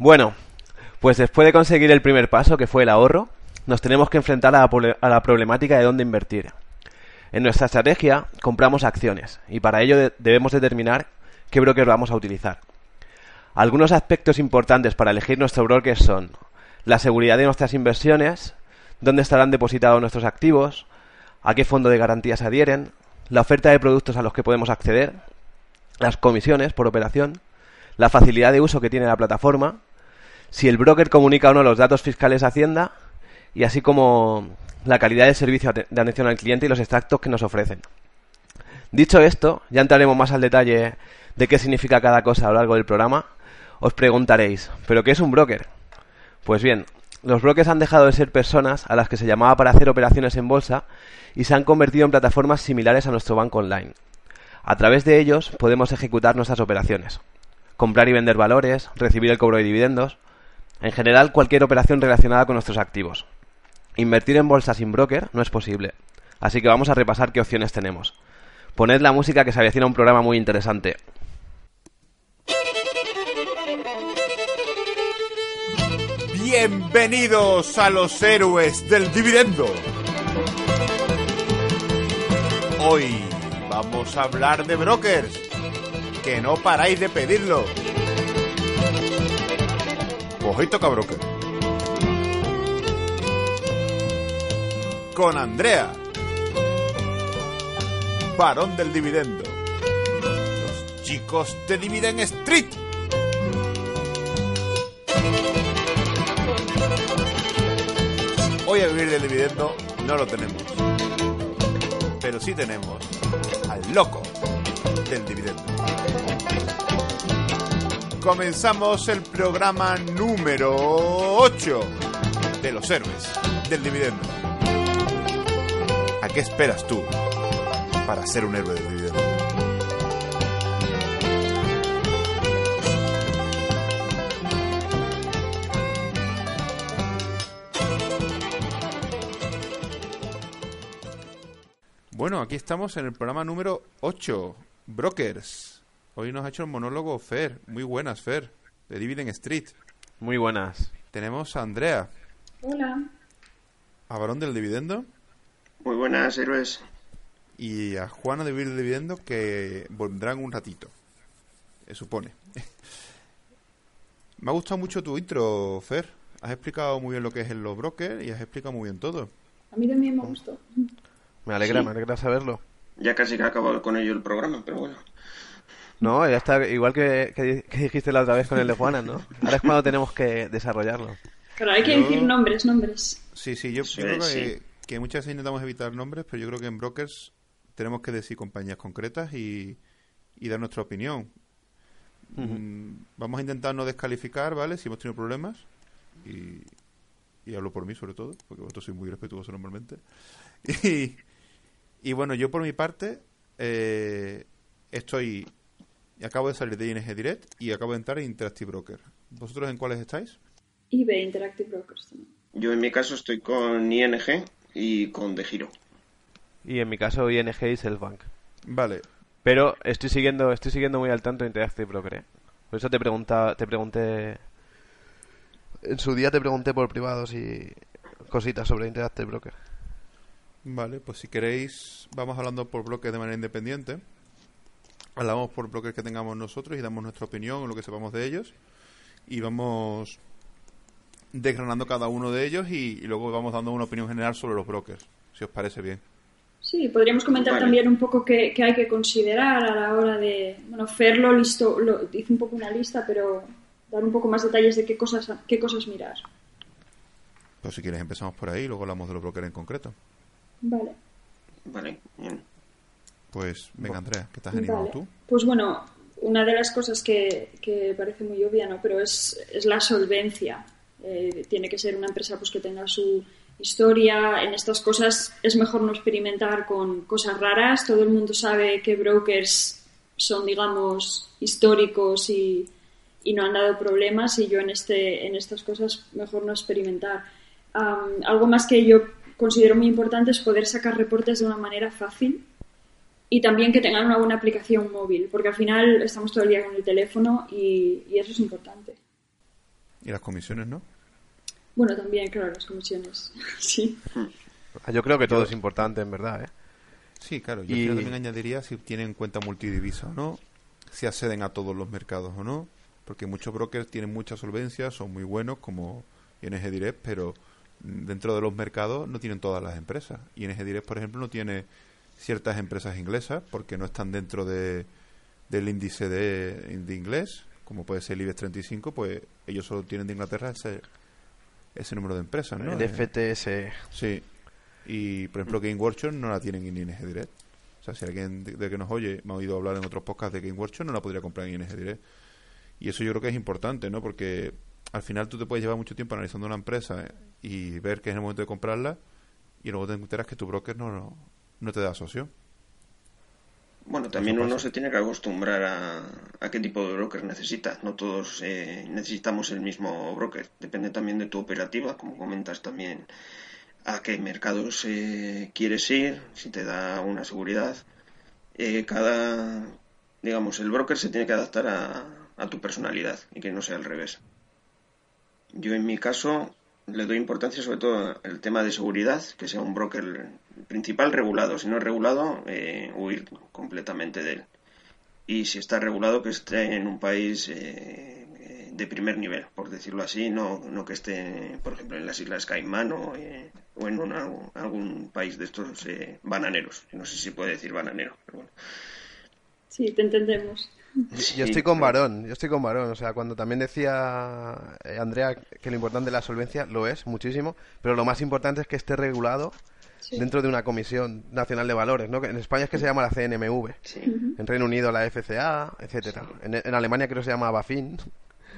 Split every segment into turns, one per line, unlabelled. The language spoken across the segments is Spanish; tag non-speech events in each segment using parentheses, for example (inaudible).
Bueno, pues después de conseguir el primer paso, que fue el ahorro, nos tenemos que enfrentar a la, problemática de dónde invertir. En nuestra estrategia compramos acciones y para ello debemos determinar qué broker vamos a utilizar. Algunos aspectos importantes para elegir nuestro broker son la seguridad de nuestras inversiones, dónde estarán depositados nuestros activos, a qué fondo de garantías adhieren, la oferta de productos a los que podemos acceder, las comisiones por operación, la facilidad de uso que tiene la plataforma, si el broker comunica o no los datos fiscales a Hacienda y así como la calidad del servicio de atención al cliente y los extractos que nos ofrecen. Dicho esto, ya entraremos más al detalle de qué significa cada cosa a lo largo del programa. Os preguntaréis, ¿pero qué es un broker? Pues bien, los brokers han dejado de ser personas a las que se llamaba para hacer operaciones en bolsa y se han convertido en plataformas similares a nuestro banco online. A través de ellos podemos ejecutar nuestras operaciones, comprar y vender valores, recibir el cobro de dividendos, en general cualquier operación relacionada con nuestros activos. Invertir en bolsa sin broker no es posible, así que vamos a repasar qué opciones tenemos. Poned la música que se avecina un programa muy interesante.
Bienvenidos a los héroes del dividendo. Hoy vamos a hablar de brokers, que no paráis de pedirlo. Toca broker. Con Andrea, varón del dividendo. Los chicos de Dividend Street. Hoy a vivir del dividendo no lo tenemos. Pero sí tenemos al loco del dividendo. Comenzamos el programa número 8 de los héroes del dividendo. ¿A qué esperas tú para ser un héroe del dividendo? Bueno, aquí estamos en el programa número 8, Brokers. Hoy nos ha hecho el monólogo Fer. Muy buenas, Fer, de Dividend Street.
Muy buenas.
Tenemos a Andrea.
Hola.
A Varón del Dividendo.
Muy buenas, héroes.
Y a Juana de Vivir del Dividendo, que vendrán un ratito. Se supone. (laughs) Me ha gustado mucho tu intro, Fer. Has explicado muy bien lo que es los brokers y has explicado muy bien todo.
A mí también me gustó.
Me alegra,
Sí.
me alegra saberlo.
Ya casi que ha acabado con ello el programa, pero bueno.
No, ya está igual que, que di- que dijiste la otra vez con el de Juana, ¿no? Ahora es cuando tenemos que desarrollarlo.
Pero hay que
Yo-
decir nombres, nombres.
Sí, sí, yo,
Sí,
yo creo que,
sí.
que muchas veces intentamos evitar nombres, pero yo creo que en brokers tenemos que decir compañías concretas y, y dar nuestra opinión. Mm, vamos a intentar no descalificar, ¿vale? Si hemos tenido problemas. Y, y hablo por mí, sobre todo, porque vosotros sois muy respetuosos normalmente. (laughs) Y, y bueno, yo por mi parte eh, estoy... Acabo de salir de ING Direct y acabo de entrar en Interactive Broker. ¿Vosotros en cuáles estáis?
eBay Interactive Brokers también.
Yo en mi caso estoy con ING y con De Giro.
Y en mi caso ING y Selfbank.
Vale,
Pero estoy siguiendo, estoy siguiendo muy al tanto de Interactive Broker, ¿eh? Por eso te pregunta, te pregunté en su día te pregunté por privado si cositas sobre Interactive Broker.
Vale, pues si queréis, vamos hablando por bloques de manera independiente. Hablamos por bloques que tengamos nosotros y damos nuestra opinión o lo que sepamos de ellos. Y vamos desgranando cada uno de ellos y, y luego vamos dando una opinión general sobre los brokers, si os parece bien.
Sí, podríamos comentar
Vale.
también un poco qué, qué hay que considerar a la hora de... Bueno, Fer lo, listo, lo hizo un poco una lista, pero dar un poco más detalles de qué cosas, qué cosas mirar.
Pues si quieres empezamos por ahí y luego hablamos de los brokers en concreto.
Vale.
Vale, bien.
Pues venga Andrea, que estás animado
Vale.
tú.
Pues bueno, una de las cosas que, que parece muy obvia, ¿no? Pero es, es la solvencia. Eh, tiene que ser una empresa pues que tenga su historia. En estas cosas es mejor no experimentar con cosas raras. Todo el mundo sabe que brokers son, digamos, históricos y, y no han dado problemas. Y yo en este, en estas cosas mejor no experimentar. Am, algo más que yo considero muy importante es poder sacar reportes de una manera fácil y también que tengan una buena aplicación móvil, porque al final estamos todo el día con el teléfono y, y eso es importante.
Y las comisiones, ¿no?
Bueno, también, claro, las comisiones. (laughs) sí.
Ah, Yo creo que todo es importante, en verdad, ¿eh?
Sí, claro. Yo
Y-
también añadiría si tienen cuenta multidivisa o no, si acceden a todos los mercados o no, porque muchos brokers tienen mucha solvencia, son muy buenos como ING Direct, pero mm, dentro de los mercados no tienen todas las empresas. ING Direct, por ejemplo, no tiene ciertas empresas inglesas porque no están dentro de, del índice de, de inglés, como puede ser el IBEX 35, pues ellos solo tienen de Inglaterra ese, ese número de empresas, ¿no?
El FTS.
Sí. Y, por ejemplo, Game Workshop no la tienen en ING Direct. O sea, si alguien de, de que nos oye me ha oído hablar en otros podcasts de Game Workshop, no la podría comprar en ING Direct. Y eso yo creo que es importante, ¿no? Porque al final tú te puedes llevar mucho tiempo analizando una empresa ¿eh? y ver que es el momento de comprarla y luego te enteras que tu broker no, no, no te da socio.
Bueno, también uno se tiene que acostumbrar a, a qué tipo de broker necesita. No todos eh, necesitamos el mismo broker. Depende también de tu operativa, como comentas también, a qué mercados eh, quieres ir, si te da una seguridad. Eh, cada, digamos, el broker se tiene que adaptar a, a tu personalidad y que no sea al revés. Yo en mi caso le doy importancia sobre todo al tema de seguridad, que sea un broker principal regulado. Si no es regulado, eh, huir completamente de él. Y si está regulado, que esté en un país eh, eh, de primer nivel, por decirlo así, no, no que esté, por ejemplo, en las Islas Caimán o, eh, o en una- algún país de estos eh, bananeros. No sé si puede decir bananero, pero bueno.
Sí, te entendemos.
Yo estoy con varón, yo estoy con varón. O sea, cuando también decía Andrea que lo importante de la solvencia lo es muchísimo, pero lo más importante es que esté regulado
Sí.
dentro de una comisión nacional de valores, ¿no? En España es que se llama la CNMV,
Sí,
en Reino Unido la FCA, etcétera. En, en Alemania creo que se llama BaFin,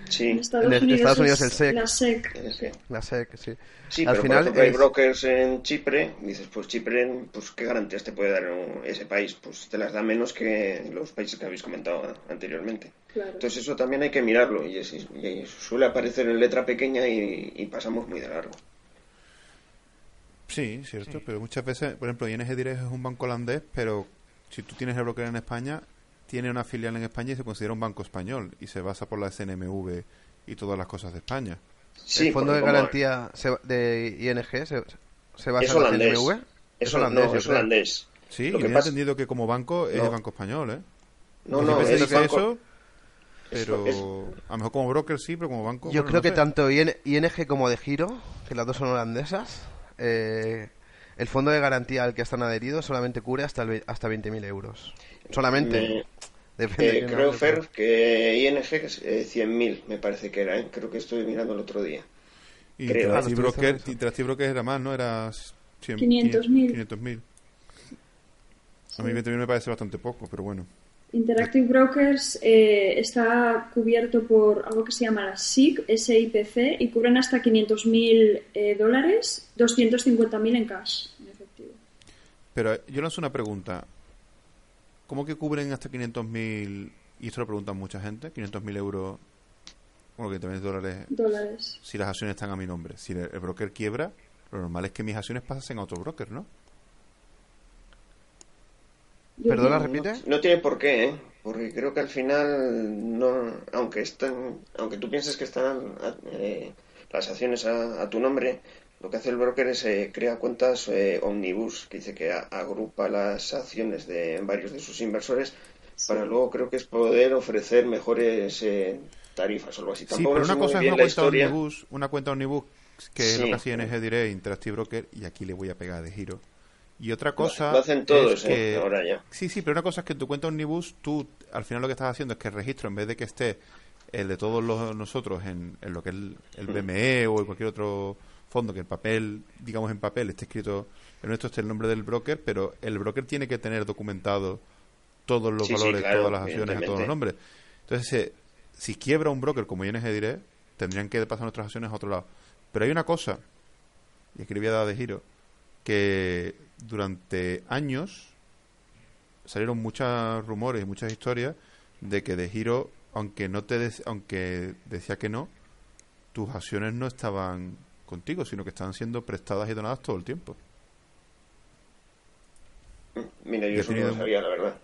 sí.
En Estados,
En
Unidos,
Estados Unidos
es
el SEC.
La SEC.
sí.
la SEC, sí.
Sí,
Al
pero
final
por ejemplo hay brokers en Chipre, dices, pues Chipre, pues qué garantías te puede dar ese país, pues te las da menos que los países que habéis comentado anteriormente.
Claro.
Entonces eso también hay que mirarlo y, es- y suele aparecer en letra pequeña y, y pasamos muy de largo.
Sí, cierto, pero muchas veces, por ejemplo, ING Direct es un banco holandés, pero si tú tienes el broker en España, tiene una filial en España y se considera un banco español y se basa por la SNMV y todas las cosas de España.
Sí,
el fondo de garantía se- de ING se, se basa
Es
en la. CNMV.
Es,
holandés,
no,
yo
es holandés.
Sí,
Lo
y
que
me he
pasa-
entendido que como banco es
No.
el banco español, ¿eh?
No, no,
veces
es banco-
eso,
es-
pero
es-
a lo mejor como broker sí, pero como banco...
Yo
bueno,
creo
no
que
sé.
tanto IN- ING como de Giro, que las dos son holandesas, eh, el fondo de garantía al que están adheridos solamente cubre hasta el hasta 20.000 euros. Solamente.
Me-
Depende de
eh, creo, Fer, que ING que es eh, 100.000, me parece que era, ¿eh? creo que estuve mirando el otro día.
Y
creo.
Interactive
Ah,
Broker,
estuviste
Interactive Broker era más, ¿no? Era 100
500.000.
500.000. A mí 20.000 me parece bastante poco, pero bueno.
Interactive Brokers eh, está cubierto por algo que se llama la SIC, SIPC, y cubren hasta 500.000 eh, dólares, 250.000 en cash, en efectivo.
Pero eh, yo lanzo una pregunta. ¿Cómo que cubren hasta 500.000? Y esto lo preguntan mucha gente. 500.000 euros, bueno, 500.000 dólares
Dólares.
si las acciones están a mi nombre. Si el, el broker quiebra, lo normal es que mis acciones pasen a otro broker, ¿no?
¿Perdona, repite?
No tiene por qué, ¿eh? Porque creo que al final, no, aunque están, aunque tú pienses que están eh, las acciones a, a tu nombre, lo que hace el broker es eh, crea cuentas eh, omnibus, que dice que a- agrupa las acciones de varios de sus inversores para luego creo que es poder ofrecer mejores eh, tarifas o algo así.
Sí,
Tampoco
pero
sé
una cosa es una cuenta
historia.
omnibus, una cuenta omnibus que es lo
Sí.
que hacía NG Direct, Interactive Broker, y aquí le voy a pegar de giro. Y otra cosa
lo hacen todos,
es que...
eh, ahora ya.
Sí, sí, pero una cosa es que en tu cuenta omnibus tú al final lo que estás haciendo es que el registro, en vez de que esté el de todos los, nosotros en, en lo que es el, el BME o en cualquier otro fondo, que el papel, digamos en papel, esté escrito, en nuestro esté el nombre del broker, pero el broker tiene que tener documentado todos los
Sí, sí,
valores,
claro,
todas las acciones, a todos los nombres. Entonces, eh, si quiebra un broker como ING Direct, tendrían que pasar nuestras acciones a otro lado. Pero hay una cosa, y voy a de giro, que durante años salieron muchos rumores y muchas historias de que de giro, aunque no te des- aunque decía que no, tus acciones no estaban contigo, sino que estaban siendo prestadas y donadas todo el tiempo.
Mira, yo eso no lo sabía, la verdad.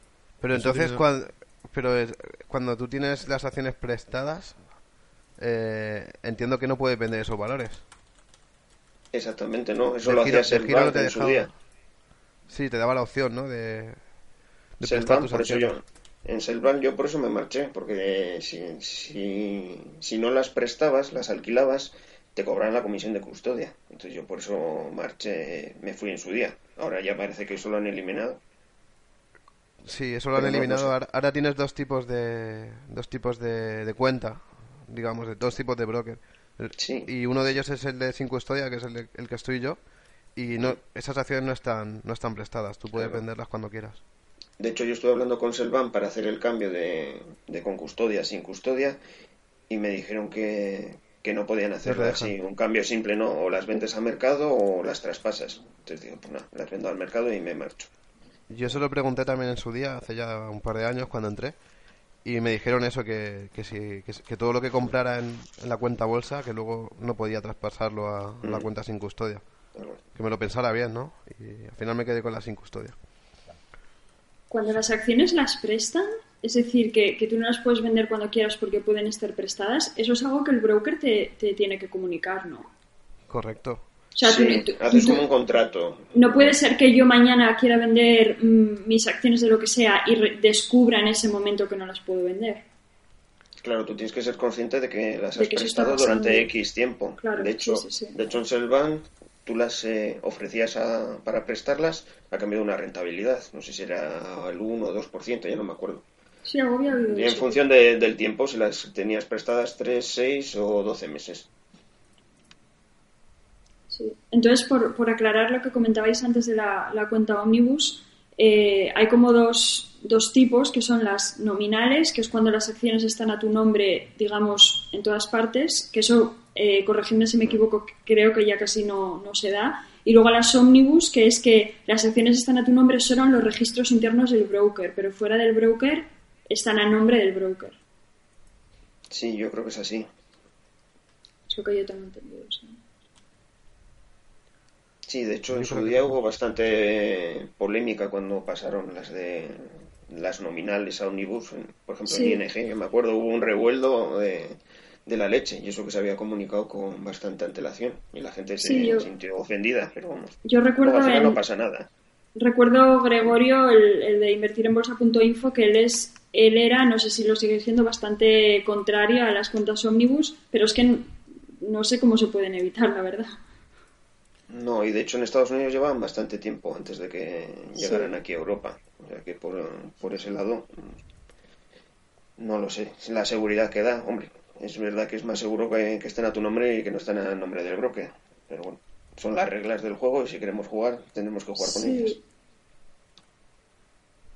Pero
Eso
entonces,
tiene-
cuando, pero es- cuando tú tienes las acciones prestadas, eh, entiendo que no puedes vender esos valores.
Exactamente, no. Eso
El
lo
giro-
hacía
el giro no te
en su
dejaba.
día.
Sí, te daba la opción, ¿no? De, de tus
por eso yo, en Selbank yo por eso me marché, porque si, si, si no las prestabas, las alquilabas, te cobraban la comisión de custodia. Entonces yo por eso marché, me fui en su día. Ahora ya parece que eso lo han eliminado.
Sí, eso lo han
Pero
eliminado.
no sé.
Ahora, tienes dos tipos de dos tipos de, de cuenta, digamos, de dos tipos de broker.
Sí.
Y uno de ellos es el de sin custodia, que es el, de- el que estoy yo. Y no, esas acciones no están no están prestadas. Tú puedes
Claro.
venderlas cuando quieras.
De hecho, yo estuve hablando con Selvan para hacer el cambio de, de con custodia sin custodia y me dijeron que, que no podían hacerlo así, un cambio simple, ¿no? O las vendes a mercado o las traspasas. Entonces digo, pues nada, las vendo al mercado y me marcho.
Yo se lo pregunté también en su día, hace ya un par de años cuando entré, y me dijeron eso, que, que, si, que, que todo lo que comprara en, en la cuenta bolsa, que luego no podía traspasarlo a, a la
Mm.
cuenta sin custodia. Que me lo pensara bien, ¿no? Y al final me quedé con la sin custodia.
Cuando las acciones las prestan, es decir, que, que tú no las puedes vender cuando quieras porque pueden estar prestadas, eso es algo que el broker te, te tiene que comunicar, ¿no?
Correcto.
O sea, tú-
Sí,
tú-
haces
tú-
como un contrato.
no puede ser que yo mañana quiera vender mm, mis acciones de lo que sea y re- descubra en ese momento que no las puedo vender.
Claro, tú tienes que ser consciente de que las
De
has
que
prestado durante. X tiempo.
Claro,
de hecho,
sí, sí, sí.
de hecho en Selvan tú las eh, ofrecías a- para prestarlas a cambio de una rentabilidad. No sé si era el 1 o 2%, ya no me acuerdo.
Sí, oído
Y en función de- del tiempo, si las tenías prestadas 3, 6 o 12 meses.
Sí. Entonces, por, por aclarar lo que comentabais antes de la, la cuenta Omnibus, eh, hay como dos, dos tipos, que son las nominales, que es cuando las acciones están a tu nombre, digamos, en todas partes, que eso, eh, corregidme si me equivoco, creo que ya casi no, no se da. Y luego las Omnibus, que es que las acciones están a tu nombre solo en los registros internos del broker, pero fuera del broker están a nombre del broker.
Sí, yo creo que es así.
Es lo que yo tengo entendido. sí.
Sí, de hecho en su día hubo bastante polémica cuando pasaron las de las nominales a Omnibus. Por ejemplo,
Sí.
en ING, yo me acuerdo, hubo un revueldo de, de la leche y eso que se había comunicado con bastante antelación y la gente se
Sí, yo-
sintió ofendida, pero vamos.
Yo recuerdo
no pasa nada.
Recuerdo Gregorio, el, el de invertir en bolsa.info, que él es, él era, no sé si lo sigue siendo, bastante contrario a las cuentas Omnibus, pero es que no sé cómo se pueden evitar, la verdad.
No, y de hecho en Estados Unidos llevaban bastante tiempo antes de que
Sí.
llegaran aquí a Europa. O sea que por, por ese lado, no lo sé. La seguridad que da, hombre, es verdad que es más seguro que, que estén a tu nombre y que no estén a nombre del broker. Pero bueno, son las reglas del juego y si queremos jugar, tenemos que jugar con
Sí.
ellas.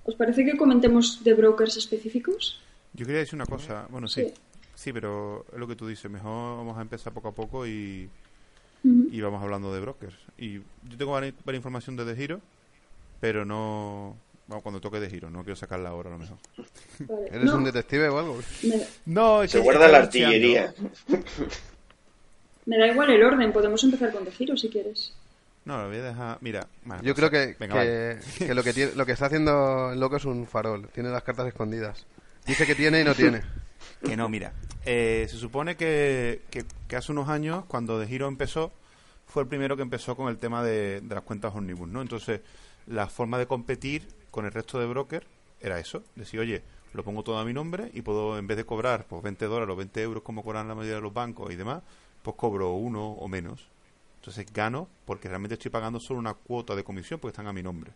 ¿Os parece que comentemos de brokers específicos?
Yo quería decir una cosa. Bueno, sí.
Sí.
Sí, pero es lo que tú dices. Mejor vamos a empezar poco a poco y, y vamos hablando de brokers. Y yo tengo varias, varias información de The Giro, pero no... Vamos, cuando toque de giro, no quiero sacarla ahora a lo mejor.
Vale.
¿Eres
No,
un detective o algo?
me,
No, es
Se
que
guarda la artillería.
me da igual el orden, podemos empezar con De Giro si quieres.
No, lo voy a dejar... Mira, bueno,
Yo
pues,
creo que,
venga,
que,
vale.
que lo que tiene, lo que está haciendo el loco es un farol. Tiene las cartas escondidas. Dice que tiene y no tiene. (laughs)
Que no, mira. eh, se supone que, que, que hace unos años, cuando The Giro empezó, fue el primero que empezó con el tema de, de las cuentas Omnibus, ¿no? Entonces, la forma de competir con el resto de broker era eso. Decir, oye, lo pongo todo a mi nombre y puedo, en vez de cobrar pues 20 dólares o 20 euros como cobran la mayoría de los bancos y demás, pues cobro uno o menos. Entonces gano porque realmente estoy pagando solo una cuota de comisión porque están a mi nombre.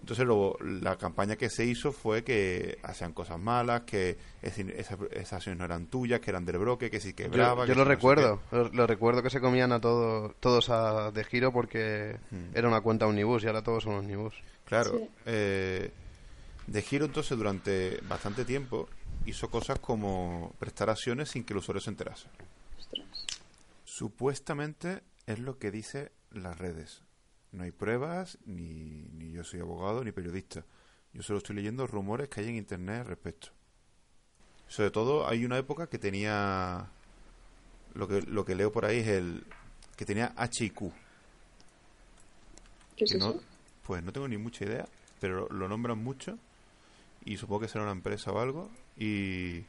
Entonces lo- la campaña que se hizo fue que hacían cosas malas, que es esas, esas acciones no eran tuyas, que eran del broque, que si
Yo,
quebraba.
yo
que
lo
no
recuerdo. Lo, lo recuerdo que se comían a todo, todos a, de giro porque
Hmm.
era una cuenta omnibus y ahora todos son omnibus.
Claro.
Sí.
eh, de Giro entonces durante bastante tiempo hizo cosas como prestar acciones sin que el usuario se enterase.
Ostras.
Supuestamente es lo que dice las redes. No hay pruebas, ni, ni yo soy abogado, ni periodista. Yo solo estoy leyendo rumores que hay en internet al respecto. Sobre todo hay una época que tenía... Lo que, lo que leo por ahí es el... que tenía HIQ.
¿Qué es
no,
eso?
pues no tengo ni mucha idea, pero lo nombran mucho y supongo que será una empresa o algo y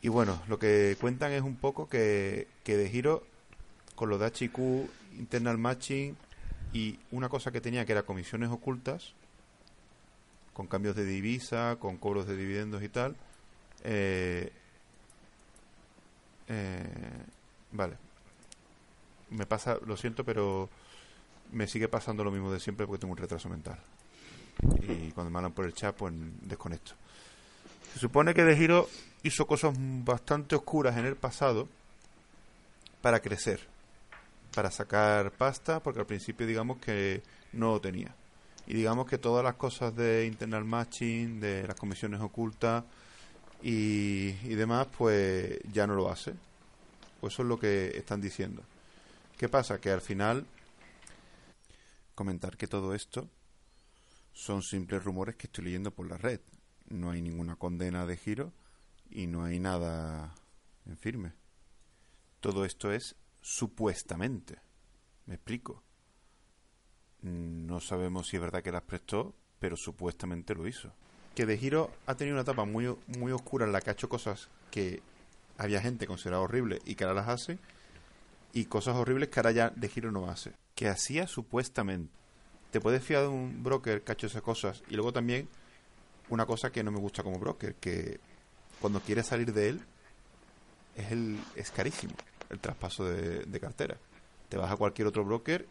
Y bueno, lo que cuentan es un poco que, que de giro, con lo de HIQ, internal matching y una cosa que tenía que era comisiones ocultas, con cambios de divisa, con cobros de dividendos y tal. Eh, eh, vale. Me pasa, lo siento, pero me sigue pasando lo mismo de siempre porque tengo un retraso mental. Y cuando me hablan por el chat, pues desconecto. Se supone que De Giro hizo cosas bastante oscuras en el pasado para crecer, para sacar pasta, porque al principio digamos que no lo tenía. Y digamos que todas las cosas de internal matching, de las comisiones ocultas y, demás, pues ya no lo hace. Pues eso es lo que están diciendo. ¿Qué pasa? Que al final comentar que todo esto son simples rumores que estoy leyendo por la red. No hay ninguna condena de giro y no hay nada en firme. Todo esto es supuestamente. Me explico. No sabemos si es verdad que las prestó, pero supuestamente lo hizo. Que De Giro ha tenido una etapa muy, muy oscura en la que ha hecho cosas que había gente considerada horrible y que ahora las hace, y cosas horribles que ahora ya De Giro no hace. Que hacía supuestamente. Te puedes fiar de un broker que ha hecho esas cosas. Y luego también una cosa que no me gusta como broker, que cuando quieres salir de él, es, el, es carísimo el traspaso de, de cartera. Te vas a cualquier otro broker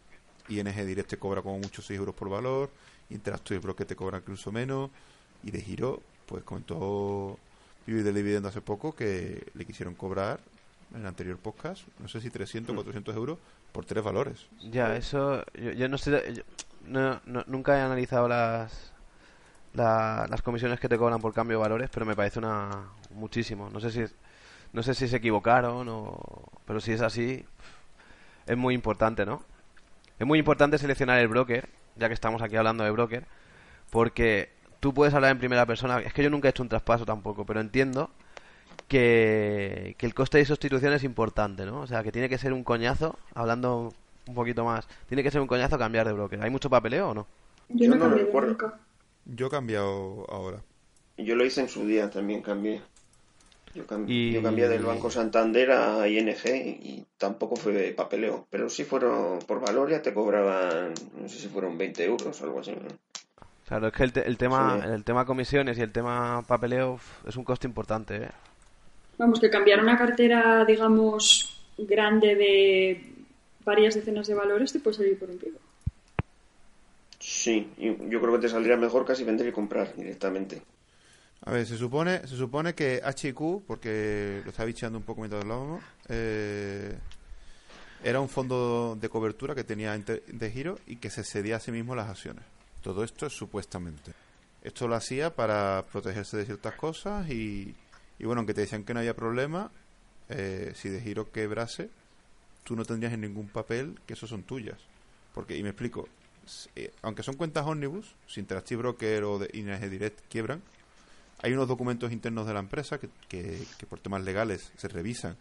y NG Direct te cobra como mucho 6 euros por valor, Interactive Broker te cobra incluso menos, y de giro, pues comentó Vivi del Dividendo hace poco que le quisieron cobrar en el anterior podcast, no sé si 300 o 400 euros por tres valores.
Ya, eso, yo, yo no sé, yo no, no- nunca he analizado las, la- las comisiones que te cobran por cambio de valores, pero me parece una muchísimo. No sé si, no sé si se equivocaron o, pero si es así, es muy importante, ¿no? Es muy importante seleccionar el broker, ya que estamos aquí hablando de broker, porque tú puedes hablar en primera persona. Es que yo nunca he hecho un traspaso tampoco, pero entiendo que, que el coste de sustitución es importante, ¿no? O sea, que tiene que ser un coñazo, hablando un poquito más, tiene que ser un coñazo cambiar de broker. ¿Hay mucho papeleo o no?
Yo,
Yo
no he
no recuerdo.
nunca.
Yo he cambiado ahora.
Yo lo hice en su día, también cambié. Yo, cam-
Y-
yo cambié del Banco Santander a ING y tampoco fue papeleo. Pero sí fueron por valor, ya te cobraban, no sé si fueron 20 euros o algo así. ¿no?
Claro, es que el, te- el tema
Sí.
el tema comisiones y el tema papeleo es un coste importante, ¿eh?
Vamos, que cambiar una cartera, digamos, grande de varias decenas de valores te puede salir por un pico.
Sí, y yo creo que te saldría mejor casi vender y comprar directamente.
A ver, se supone, se supone que HIQ, porque lo estaba bicheando un poco mientras hablábamos, eh, era un fondo de cobertura que tenía de giro y que se cedía a sí mismo las acciones. Todo esto es supuestamente. Esto lo hacía para protegerse de ciertas cosas y, y bueno, aunque te decían que no había problema, eh, si de giro quebrase, tú no tendrías en ningún papel que esos son tuyas. Porque, y me explico, eh, aunque son cuentas Omnibus, si Interactive Broker o de ING Direct quiebran, hay unos documentos internos de la empresa que, que, que por temas legales se revisan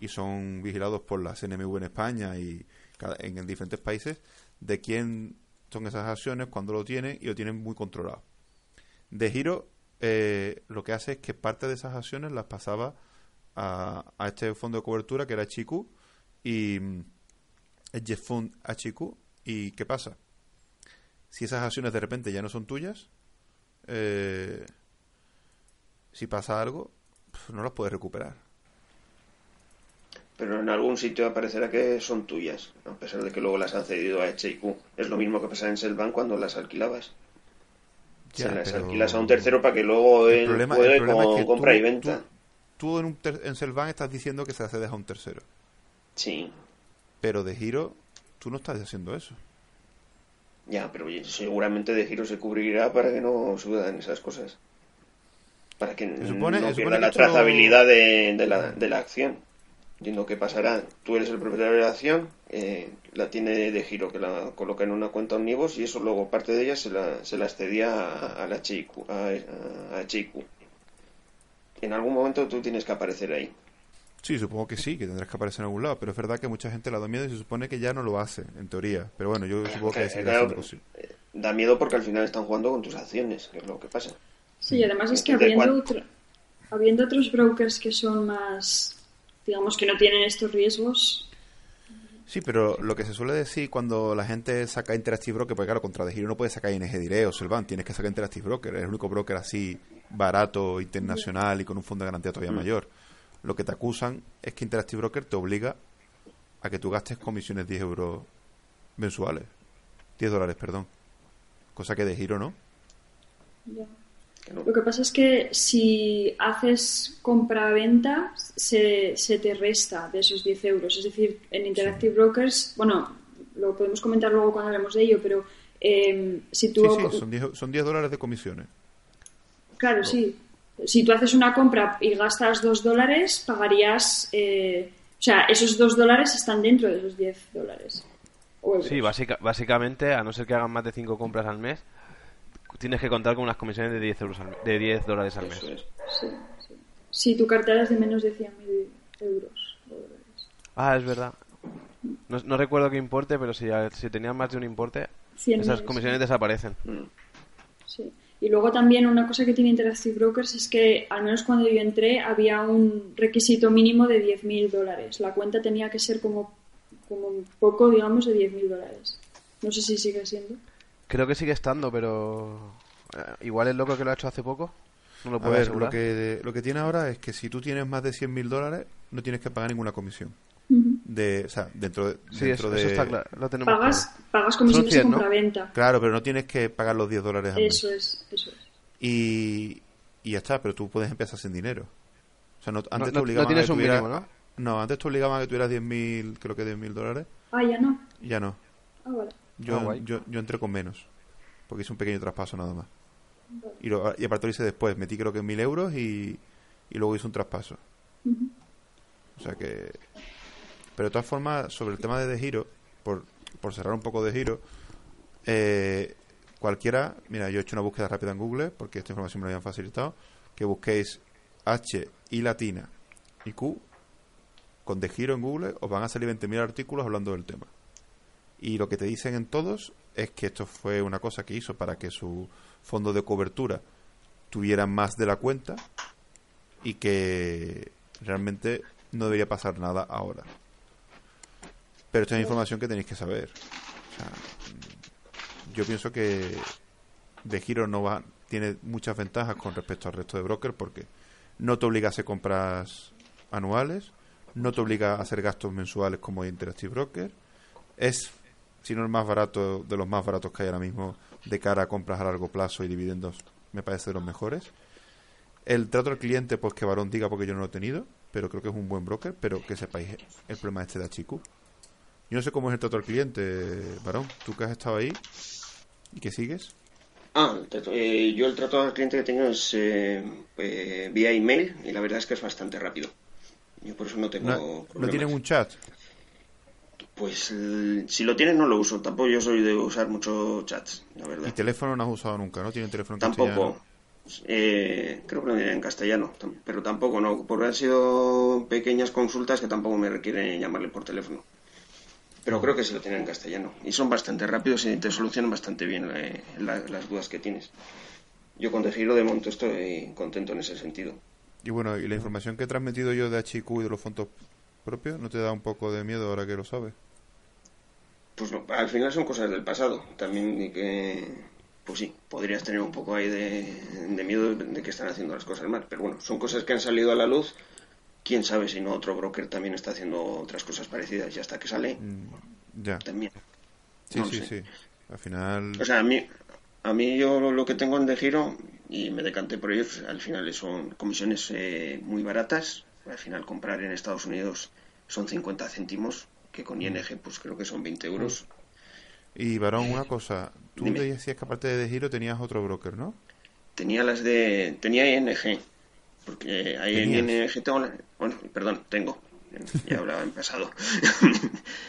y son vigilados por la CNMV en España y cada- en diferentes países de quién son esas acciones, cuándo lo tienen y lo tienen muy controlado. De Giro eh, lo que hace es que parte de esas acciones las pasaba a, a este fondo de cobertura que era HIQ y mm, Hedge Fund HIQ y ¿qué pasa? Si esas acciones de repente ya no son tuyas, eh, si pasa algo, no las puedes recuperar.
Pero en algún sitio aparecerá que son tuyas, a pesar de que luego las han cedido a HIQ. Es lo mismo que pasa en Selvan cuando las alquilabas.
Ya,
Se las
pero-
alquilas a un tercero para que luego
El
él
problema- el
puede
es que
compra
tú-
y venta.
tú- Tú en, un ter- en Selvan estás diciendo que se las cedes a un tercero,
Sí,
pero de giro tú no estás haciendo eso.
ya, pero oye, seguramente de giro se cubrirá para que no suban esas cosas. Para que
Se supone-
no
se
pierda
que
la trazabilidad de, de la, de la acción. Entiendo que pasará. Tú eres el propietario de la acción, eh, la tiene de giro, que la coloca en una cuenta Omnibus y eso luego parte de ella se la, se la excedía a, a la HIQ, a, a HIQ. En algún momento tú tienes que aparecer ahí.
Sí, supongo que sí, que tendrás que aparecer en algún lado, pero es verdad que mucha gente le da miedo y se supone que ya no lo hace, en teoría. Pero bueno, yo supongo que
claro,
siendo posible.
Da miedo porque al final están jugando con tus acciones, que es lo que pasa.
Sí, además es que
¿De
habiendo habiendo otros brokers que son más, digamos, que no tienen estos riesgos.
Sí, pero lo que se suele decir cuando la gente saca Interactive Broker, porque claro, contra de giro no puedes sacar ING Direct o Selvan, tienes que sacar Interactive Broker, es el único broker así barato, internacional y con un fondo de garantía todavía mayor. Lo que te acusan es que Interactive Broker te obliga a que tú gastes comisiones 10 euros mensuales. 10 dólares, perdón. Cosa que de giro no.
Ya. Lo que pasa es que si haces compra-venta, se, se te resta de esos 10 euros. Es decir, en Interactive Brokers, bueno, lo podemos comentar luego cuando hablemos de ello, pero eh, si tú...
Sí, sí, son 10, son 10 dólares de comisiones.
Claro, sí. Si tú haces una compra y gastas 2 dólares, pagarías... eh, o sea, esos 2 dólares están dentro de esos 10 dólares.
Sí, básica- básicamente, a no ser que hagan más de 5 compras al mes, tienes que contar con unas comisiones de 10, euros al de 10 dólares al mes.
Eso es.
Sí, sí. Si tu cartera es de menos de 100.000 euros. o dólares.
Ah, es verdad. No, no recuerdo qué importe, pero si, si tenían más de un importe,
100.000,
esas
sí.
comisiones desaparecen.
Mm.
Sí. Y luego también una cosa que tiene Interactive Brokers es que, al menos cuando yo entré, había un requisito mínimo de 10.000 dólares. La cuenta tenía que ser como, como un poco, digamos, de 10.000 dólares. No sé si sigue siendo.
Creo que sigue estando, pero eh, igual el loco que lo ha hecho hace poco no lo
A
puedo
ver,
asegurar.
lo que, lo que tiene ahora es que si tú tienes más de 100 mil dólares, no tienes que pagar ninguna comisión. De, o sea, dentro de...
Sí,
dentro
eso,
de...
eso está claro. Lo tenemos
Pagas,
claro.
pagas comisiones
Son 100,
de
¿no?
compraventa.
Claro, pero no tienes que pagar los 10 dólares al mes.
Eso es, eso es.
Y, y ya está, pero tú puedes empezar sin dinero. O sea, no, antes
No,
te
no-
obligaban
no tienes
a que
un
tuviera-
mínimo, ¿no?
No, antes te obligaban a que tuvieras 10.000, creo que 10.000 dólares.
Ah, ya no.
Ya no.
Ah, vale.
Yo,
Ah,
yo, yo entré con menos. Porque hice un pequeño traspaso nada más. Y, lo, y aparte lo hice después. Metí creo que 1.000 euros y, y luego hice un traspaso. O sea que... Pero de todas formas, sobre el tema de De Giro, por, por cerrar un poco De Giro, eh, cualquiera, mira, yo he hecho una búsqueda rápida en Google, porque esta información me la habían facilitado, que busquéis H y latina y Q con De Giro en Google, os van a salir 20.000 artículos hablando del tema. Y lo que te dicen en todos es que esto fue una cosa que hizo para que su fondo de cobertura tuviera más de la cuenta y que realmente no debería pasar nada ahora. Pero esta es información que tenéis que saber. O sea, mm, yo pienso que de giro no va tiene muchas ventajas con respecto al resto de brokers porque no te obliga a hacer compras anuales, no te obliga a hacer gastos mensuales como Interactive Broker, es si no el más barato de los más baratos que hay ahora mismo de cara a compras a largo plazo y dividendos, me parece de los mejores. El trato al cliente, pues que Varón diga porque yo no lo he tenido, pero creo que es un buen broker, pero que sepáis el problema este de HQ. Yo no sé cómo es el trato al cliente, Varón, tú que has estado ahí y que sigues.
Ah, eh, yo el trato al cliente que tengo es eh, eh, vía email y la verdad es que es bastante rápido. Yo por eso no tengo
No, no tienen un chat.
Pues el- si lo tienen no lo uso. Tampoco yo soy de usar mucho chats, la verdad.
Y teléfono no has usado nunca, ¿no? Tienen teléfono en
Tampoco.
castellano.
Eh, creo que lo diré en castellano, pero tampoco no, porque han sido pequeñas consultas que tampoco me requieren llamarle por teléfono. Pero creo que sí lo tienen en castellano. Y son bastante rápidos y te solucionan bastante bien eh, la- las dudas que tienes. Yo con De Giro de momento estoy contento en ese sentido.
Y bueno, y la información que he transmitido yo de HQ y de los fondos propios, ¿no te da un poco de miedo ahora que lo sabes?
Pues al final son cosas del pasado. También y que, pues sí, podrías tener un poco ahí de, de miedo de que están haciendo las cosas mal. Pero bueno, son cosas que han salido a la luz. Quién sabe si no otro broker también está haciendo otras cosas parecidas y hasta que sale
Mm, ya.
también.
Sí,
no
sí,
sé.
sí. Al final...
O sea, a mí, a mí yo lo- lo que tengo en de giro y me decanté por ellos, al final son comisiones eh, muy baratas. Al final comprar en Estados Unidos son 50 céntimos, que con ING pues creo que son 20 euros.
Y Varón, una cosa. Tú
Dime.
me decías que aparte de De Giro tenías otro broker, ¿no?
Tenía las de. Tenía ING. Porque ahí en. ING tengo. la- Bueno, perdón, tengo. Ya hablaba (laughs) en pasado.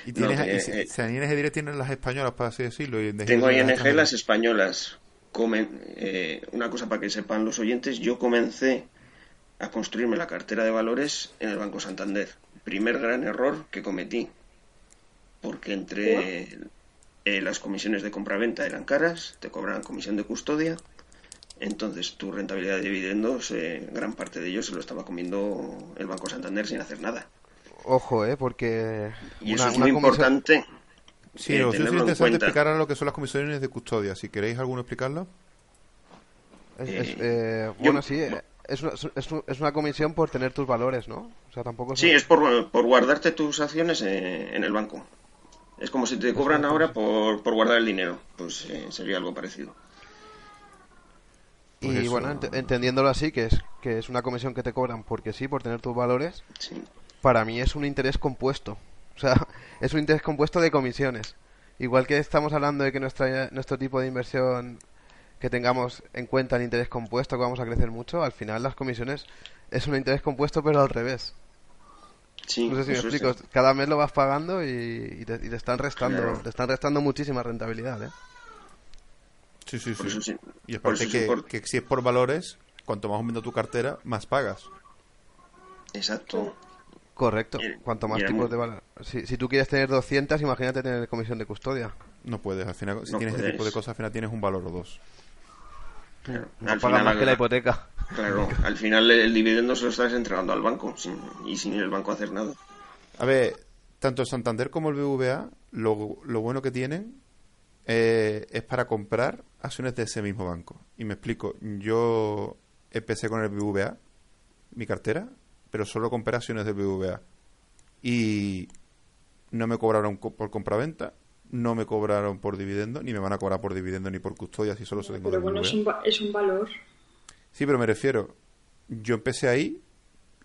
Y (laughs)
No,
tienes,
que,
y si-
eh,
si en ING Direct tienes las españolas, para así decirlo. Y en
tengo ING
tienes
las españolas. Comen, eh, una cosa para que sepan los oyentes: yo comencé a construirme la cartera de valores en el Banco Santander. Primer gran error que cometí. Porque entre eh, las comisiones de compraventa eran caras, te cobraban comisión de custodia Entonces, tu rentabilidad de dividendos, eh, gran parte de ellos se lo estaba comiendo el Banco Santander sin hacer nada.
Ojo, ¿eh? Porque...
Y eso es muy importante.
Sí, eh, es interesante explicar lo que son las comisiones de custodia. Si queréis alguno explicarlo.
Eh, eh, bueno, sí, es una, es, una, comisión por tener tus valores, ¿no? O sea, tampoco
Sí, es por, por guardarte tus acciones en el banco. Es como si te cobran ahora por, por guardar el dinero. Pues sería algo parecido.
y pues bueno, entendiéndolo así, que es, que es una comisión que te cobran porque sí, por tener tus valores, para mí es un interés compuesto. O sea, (laughs) es un interés compuesto de comisiones. Igual que estamos hablando de que nuestra, nuestro tipo de inversión que tengamos en cuenta el interés compuesto, que vamos a crecer mucho, al final las comisiones es un interés compuesto pero al revés.
Sí,
no sé si me explico. Cada mes lo vas pagando y, te, están restando, te están restando muchísima rentabilidad, ¿eh?
Sí, sí, sí. Y aparte que, que, si es por valores, cuanto más aumenta tu cartera, más pagas.
Exacto.
Correcto. Cuanto más tipos de valor. Si, si tú quieres tener 200, imagínate tener comisión de custodia.
No puedes. Al final, si tienes ese tipo de cosas, al final tienes un valor o dos.
al final, más que la hipoteca.
Claro, al final el dividendo se lo estás entregando al banco y sin el banco hacer nada.
A ver, tanto el Santander como el BVA, lo, lo bueno que tienen eh, es para comprar acciones de ese mismo banco. Y me explico, yo empecé con el BVA, mi cartera, pero solo compré acciones de BVA. Y no me cobraron por compraventa, no me cobraron por dividendo, ni me van a cobrar por dividendo ni por custodia si solo se tengo
Pero bueno, es un, es un valor.
Sí, pero me refiero, yo empecé ahí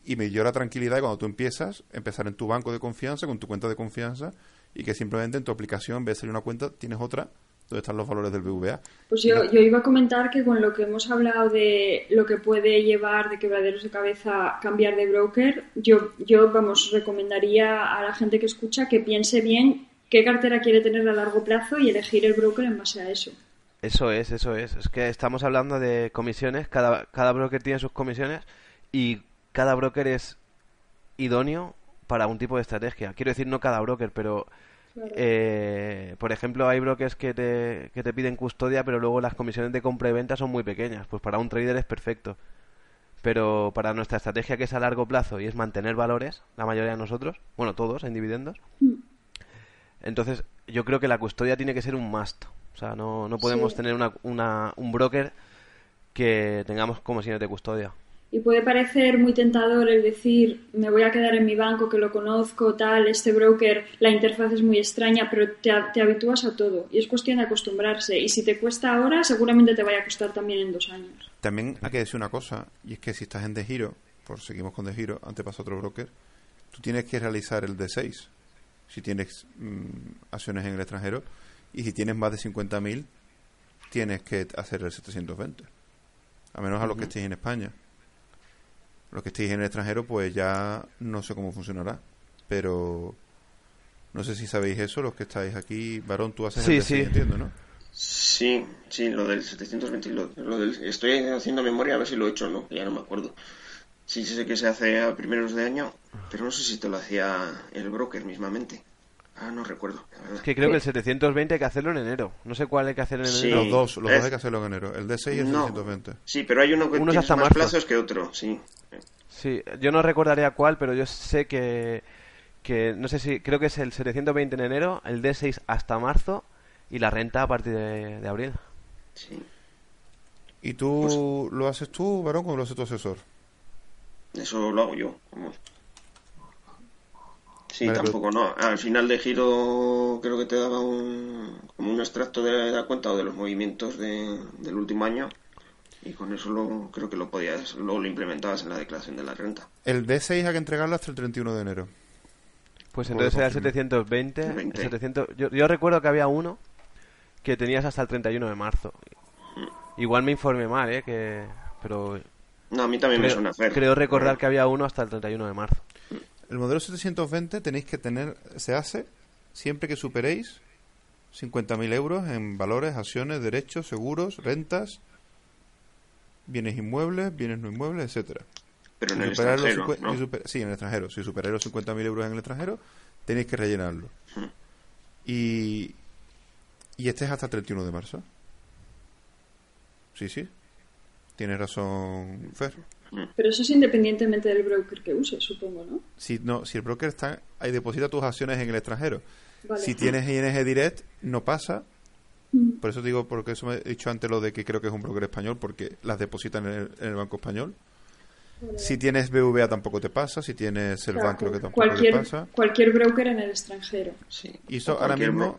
y me dio la tranquilidad cuando tú empiezas, empezar en tu banco de confianza, con tu cuenta de confianza, y que simplemente en tu aplicación, en vez de salir una cuenta, tienes otra donde están los valores del BVA.
Pues yo, yo iba a comentar que con lo que hemos hablado de lo que puede llevar de quebraderos de cabeza cambiar de broker, yo, yo vamos, recomendaría a la gente que escucha que piense bien qué cartera quiere tener a largo plazo y elegir el broker en base a eso.
Eso es, eso es. Es que estamos hablando de comisiones, cada, cada broker tiene sus comisiones y cada broker es idóneo para un tipo de estrategia. Quiero decir, no cada broker, pero eh, por ejemplo, hay brokers que te, que te piden custodia, pero luego las comisiones de compra y venta son muy pequeñas. Pues para un trader es perfecto. Pero para nuestra estrategia, que es a largo plazo y es mantener valores, la mayoría de nosotros, bueno, todos en dividendos, mm. entonces yo creo que la custodia tiene que ser un must. O sea, no, no podemos tener una, una, un broker que tengamos comisiones de custodia.
Y puede parecer muy tentador el decir, me voy a quedar en mi banco que lo conozco, tal, este broker, la interfaz es muy extraña, pero te, te habitúas a todo. Y es cuestión de acostumbrarse. Y si te cuesta ahora, seguramente te vaya a costar también en dos años.
También hay que decir una cosa, y es que si estás en De Giro, por seguimos con De Giro, antes pasó otro broker, tú tienes que realizar el D6 si tienes mm, acciones en el extranjero y si tienes más de 50.000 tienes que hacer el 720 a menos a los que estéis en España los que estéis en el extranjero, pues ya no sé cómo funcionará. Pero no sé si sabéis eso, los que estáis aquí. Varón, tú haces
sí, el sí.
entiendo, ¿no?
Sí, sí, lo del 720. Lo, del, estoy haciendo memoria a ver si lo he hecho o no, ya no me acuerdo. Sí, sí sé que se hace a primeros de año, pero no sé si te lo hacía el broker mismamente. Ah, no recuerdo.
Es que creo que el 720 hay que hacerlo en enero. No sé cuál hay que hacer en enero.
Los dos, los dos hay que hacerlo en enero. El D6 y el 720.
Sí, pero hay uno que tiene más plazos que otro, sí.
Sí, yo no recordaría cuál, pero yo sé que, que no sé si, creo que es el 720 en enero, el D6 hasta marzo y la renta a partir de, abril.
Sí.
¿Y tú pues lo haces tú, varón, o lo hace tu asesor?
Eso lo hago yo. Sí, tampoco, no. Al final de giro creo que te daba un, como un extracto de la cuenta o de los movimientos del último año y con eso lo, creo que lo podías, luego lo implementabas en la declaración de la renta.
El D6 hay que entregarlo hasta el 31 de enero.
Pues entonces era el 720. 700, yo, yo, recuerdo que había uno que tenías hasta el 31 de marzo. Mm. Igual me informé mal, ¿eh? Que, pero...
No, a mí también
me
suena hacer.
Creo recordar que había uno hasta el 31 de marzo.
El modelo 720 tenéis que tener, se hace siempre que superéis 50.000 euros en valores, acciones, derechos, seguros, rentas bienes inmuebles, bienes no inmuebles, etcétera.
Pero en el extranjero,
Sí, en el extranjero. Si superáis los 50.000 euros en el extranjero, tenéis que rellenarlo. Hmm. Y, y este es hasta el 31 de marzo. Sí, sí. Tienes razón, Fer.
Pero eso es independientemente del broker que uses, supongo, ¿no?
Si, no, si el broker está ahí deposita tus acciones en el extranjero.
Vale.
Si tienes ING Direct, no pasa.
Mm.
Por eso digo, porque eso me he dicho antes lo de que creo que es un broker español, porque las depositan en el, en el banco español.
Vale,
Si tienes BVA tampoco te pasa, si tienes el
Claro,
banco creo que tampoco
cualquier,
te pasa.
cualquier broker en el extranjero.
Sí.
Y eso ahora mismo,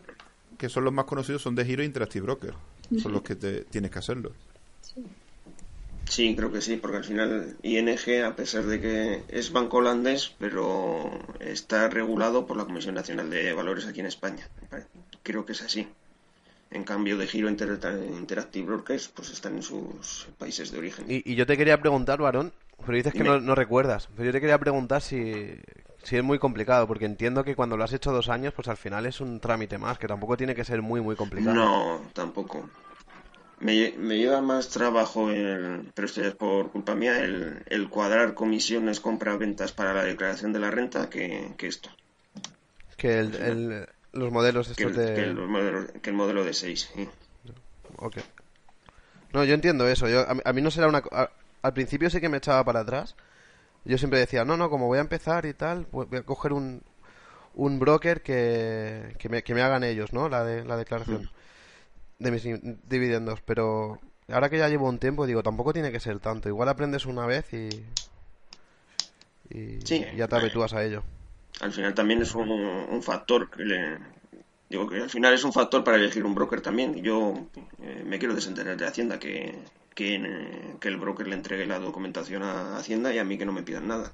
que son los más conocidos, son de Giro e Interactive Broker. Son los que te, tienes que hacerlo.
Sí, creo que sí, porque al final ING, a pesar de que es banco holandés, pero está regulado por la Comisión Nacional de Valores aquí en España. Creo que es así. En cambio, de Giro Inter- Interactive Brokers, pues están en sus países de origen.
Y, y yo te quería preguntar, varón, pero dices que no, no recuerdas. Pero yo te quería preguntar si, si es muy complicado, porque entiendo que cuando lo has hecho dos años, pues al final es un trámite más, que tampoco tiene que ser muy, muy complicado.
No, tampoco. Me, lle- me lleva más trabajo, el, pero esto ya es por culpa mía, el, el cuadrar comisiones, compra-ventas para la declaración de la renta que, que esto.
Que el, el- los modelos
Que
estos
el,
de...
que el modelo, que el modelo de 6.
Ok. No, yo entiendo eso. Yo, a, mí- a mí no será una... a- al principio sí que me echaba para atrás. Yo siempre decía, no, no, como voy a empezar y tal, voy a coger un, un broker que, que, me, que me hagan ellos, ¿no? La, de, la declaración de mis dividendos. Pero ahora que ya llevo un tiempo, digo, tampoco tiene que ser tanto. Igual aprendes una vez y... Y
Sí.
ya te habitúas a ello.
Al final también es un, un factor que le- digo que al final es un factor para elegir un broker también. Yo eh, me quiero desentender de Hacienda que, que, eh, que el broker le entregue la documentación a Hacienda y a mí que no me pidan nada.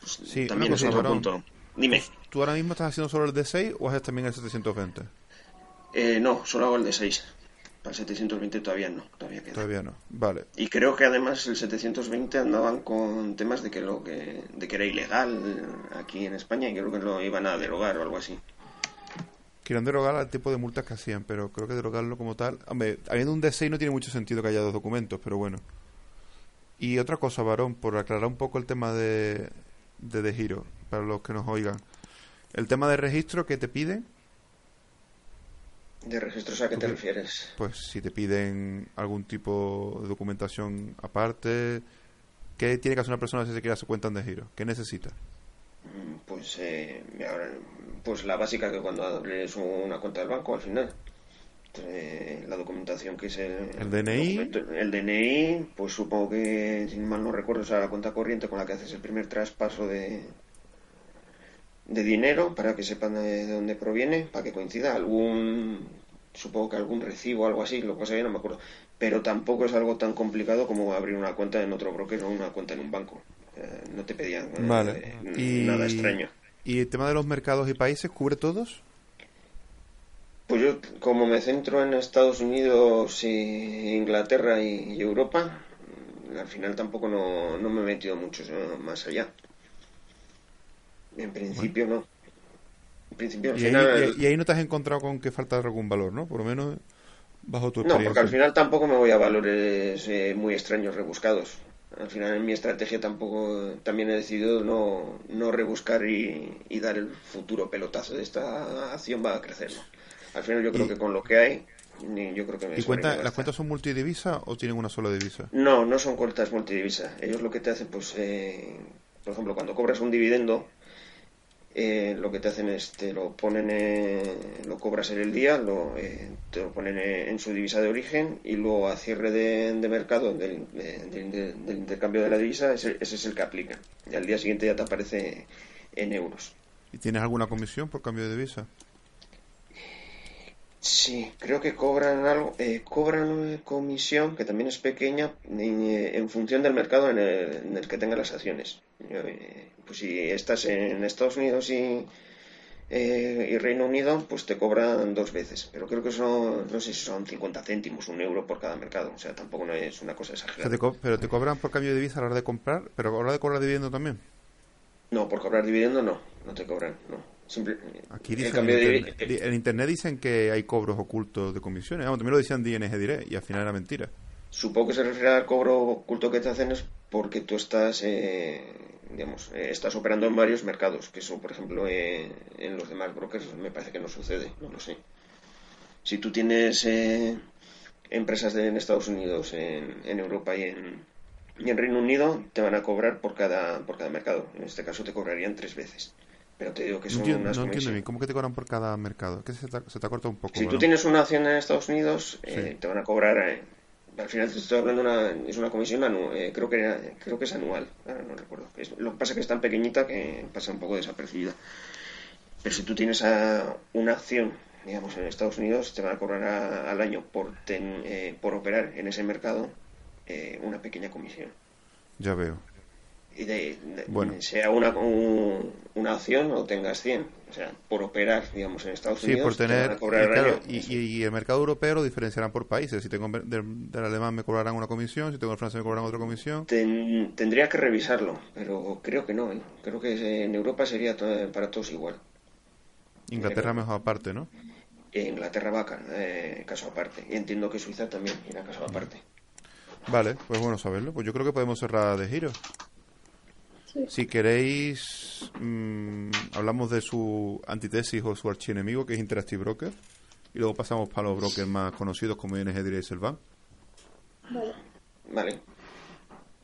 Pues,
Sí,
también es otro punto. Dime.
¿Tú ahora mismo estás haciendo solo el D6 o haces también el 720?
Eh, no, solo hago el de 6. Para el 720 todavía no, todavía queda.
Todavía no. Vale.
Y creo que además el 720 andaban con temas de que lo que de que era ilegal aquí en España y creo que lo iban a derogar o algo así.
Quieren derogar el tipo de multas que hacían, pero creo que derogarlo como tal. Hombre, habiendo un D6 no tiene mucho sentido que haya dos documentos, pero bueno. Y otra cosa, varón, por aclarar un poco el tema de, de, de giro, para los que nos oigan. El tema de registro que te piden,
¿De registros a qué te refieres?
pues si te piden algún tipo de documentación aparte, ¿qué tiene que hacer una persona si se quiere hacer cuenta de giro? ¿Qué necesita?
Mm, Pues, eh, pues la básica que cuando abres una cuenta del banco al final. Eh, la documentación que es el,
¿El DNI?
el DNI, pues supongo que, si mal no recuerdo, es la cuenta corriente con la que haces el primer traspaso de, de dinero para que sepan de dónde proviene, para que coincida algún, supongo que algún recibo o algo así, lo que pasa no me acuerdo. Pero tampoco es algo tan complicado como abrir una cuenta en otro broker o una cuenta en un banco. Eh, no te pedían eh,
Vale. Y-
nada extraño.
¿Y el tema de los mercados y países cubre todos?
Pues yo, como me centro en Estados Unidos, y Inglaterra y, Europa, al final tampoco no, no me he metido mucho eh, más allá. En principio no. En principio
Y ahí, y- ahí no te has encontrado con que falta algún valor, ¿no? Por lo menos bajo tu
No,
experiencia.
porque al final tampoco me voy a valores eh, muy extraños rebuscados. Al final en mi estrategia tampoco también he decidido no, no rebuscar y, y dar el futuro pelotazo de esta acción va a crecer. ¿no? Al final yo creo
Y-
que con lo que hay, yo creo que me
¿Y
sobra
cuenta, las cuentas son multidivisa o tienen una sola divisa?
No, no son cuentas multidivisa. Ellos lo que te hacen, pues, eh, por ejemplo, cuando cobras un dividendo, eh, lo que te hacen es te lo ponen, eh, lo cobras en el día, lo, eh, te lo ponen en su divisa de origen y luego a cierre de, de mercado del, de- de- de- del intercambio de la divisa, ese, ese es el que aplican. Y al día siguiente ya te aparece en euros.
¿Y tienes alguna comisión por cambio de divisa?
Sí, creo que cobran algo, eh, cobran una comisión que también es pequeña eh, en función del mercado en el, en el que tengan las acciones. Eh, Pues si estás en Estados Unidos y, eh, y Reino Unido, pues te cobran dos veces. Pero creo que son, no sé si son 50 céntimos, un euro por cada mercado. O sea, tampoco no es una cosa
O sea,
exagerada.
te pero te cobran por cambio de divisa a la hora de comprar, pero a la hora de cobrar dividendo también.
No, por cobrar dividendo no, no te cobran, no. Simple,
Aquí
el
dicen
cambio
en, internet, en dicen que hay cobros ocultos de comisiones. Vamos, también lo decían de ING Direct y al final era mentira.
Supongo que se refiere al cobro oculto que te hacen es porque tú estás, eh, digamos, eh, estás operando en varios mercados, que eso, por ejemplo, eh, en los demás brokers me parece que no sucede, no lo sé. Si tú tienes eh, empresas de, en Estados Unidos, en, en Europa y en, y en Reino Unido te van a cobrar por cada, por cada mercado. En este caso te cobrarían tres veces. Pero te digo que
No
son
entiendo,
unas
no entiendo bien. ¿Cómo que te cobran por cada mercado? Que se te, se te ha cortado un poco.
Si tú
¿verdad?
tienes una acción en Estados Unidos, eh,
Sí.
te van a cobrar. Al final te estoy hablando una, es una comisión anual, eh, creo que era- creo que es anual, no recuerdo. Lo que pasa es que es tan pequeñita que pasa un poco desapercibida. Pero si tú tienes a- una acción, digamos, en Estados Unidos, te van a cobrar al año por ten- eh, por operar en ese mercado eh, una pequeña comisión.
Ya veo.
Y de, de-
Bueno.
sea una, un- una acción o tengas 100. O sea, por operar, digamos, en Estados
Sí,
Unidos,
por tener.
cobrar
y, claro, y, y- el mercado europeo lo diferenciarán por países. Si tengo del, del alemán me cobrarán una comisión, si tengo el francés me cobrarán otra comisión.
Ten- tendría que revisarlo, pero creo que no. ¿eh? Creo que en Europa sería to- para todos igual.
Inglaterra
Pero-
mejor aparte, ¿no?
Inglaterra va ca- eh, caso aparte. Y entiendo que Suiza también irá caso aparte.
Vale, pues bueno saberlo. Pues yo creo que podemos cerrar de giro.
Sí.
Si queréis, mm, hablamos de su antítesis o su archienemigo, que es Interactive Broker. Y luego pasamos para los brokers más conocidos como ING Direct Selvan.
Vale.
Vale.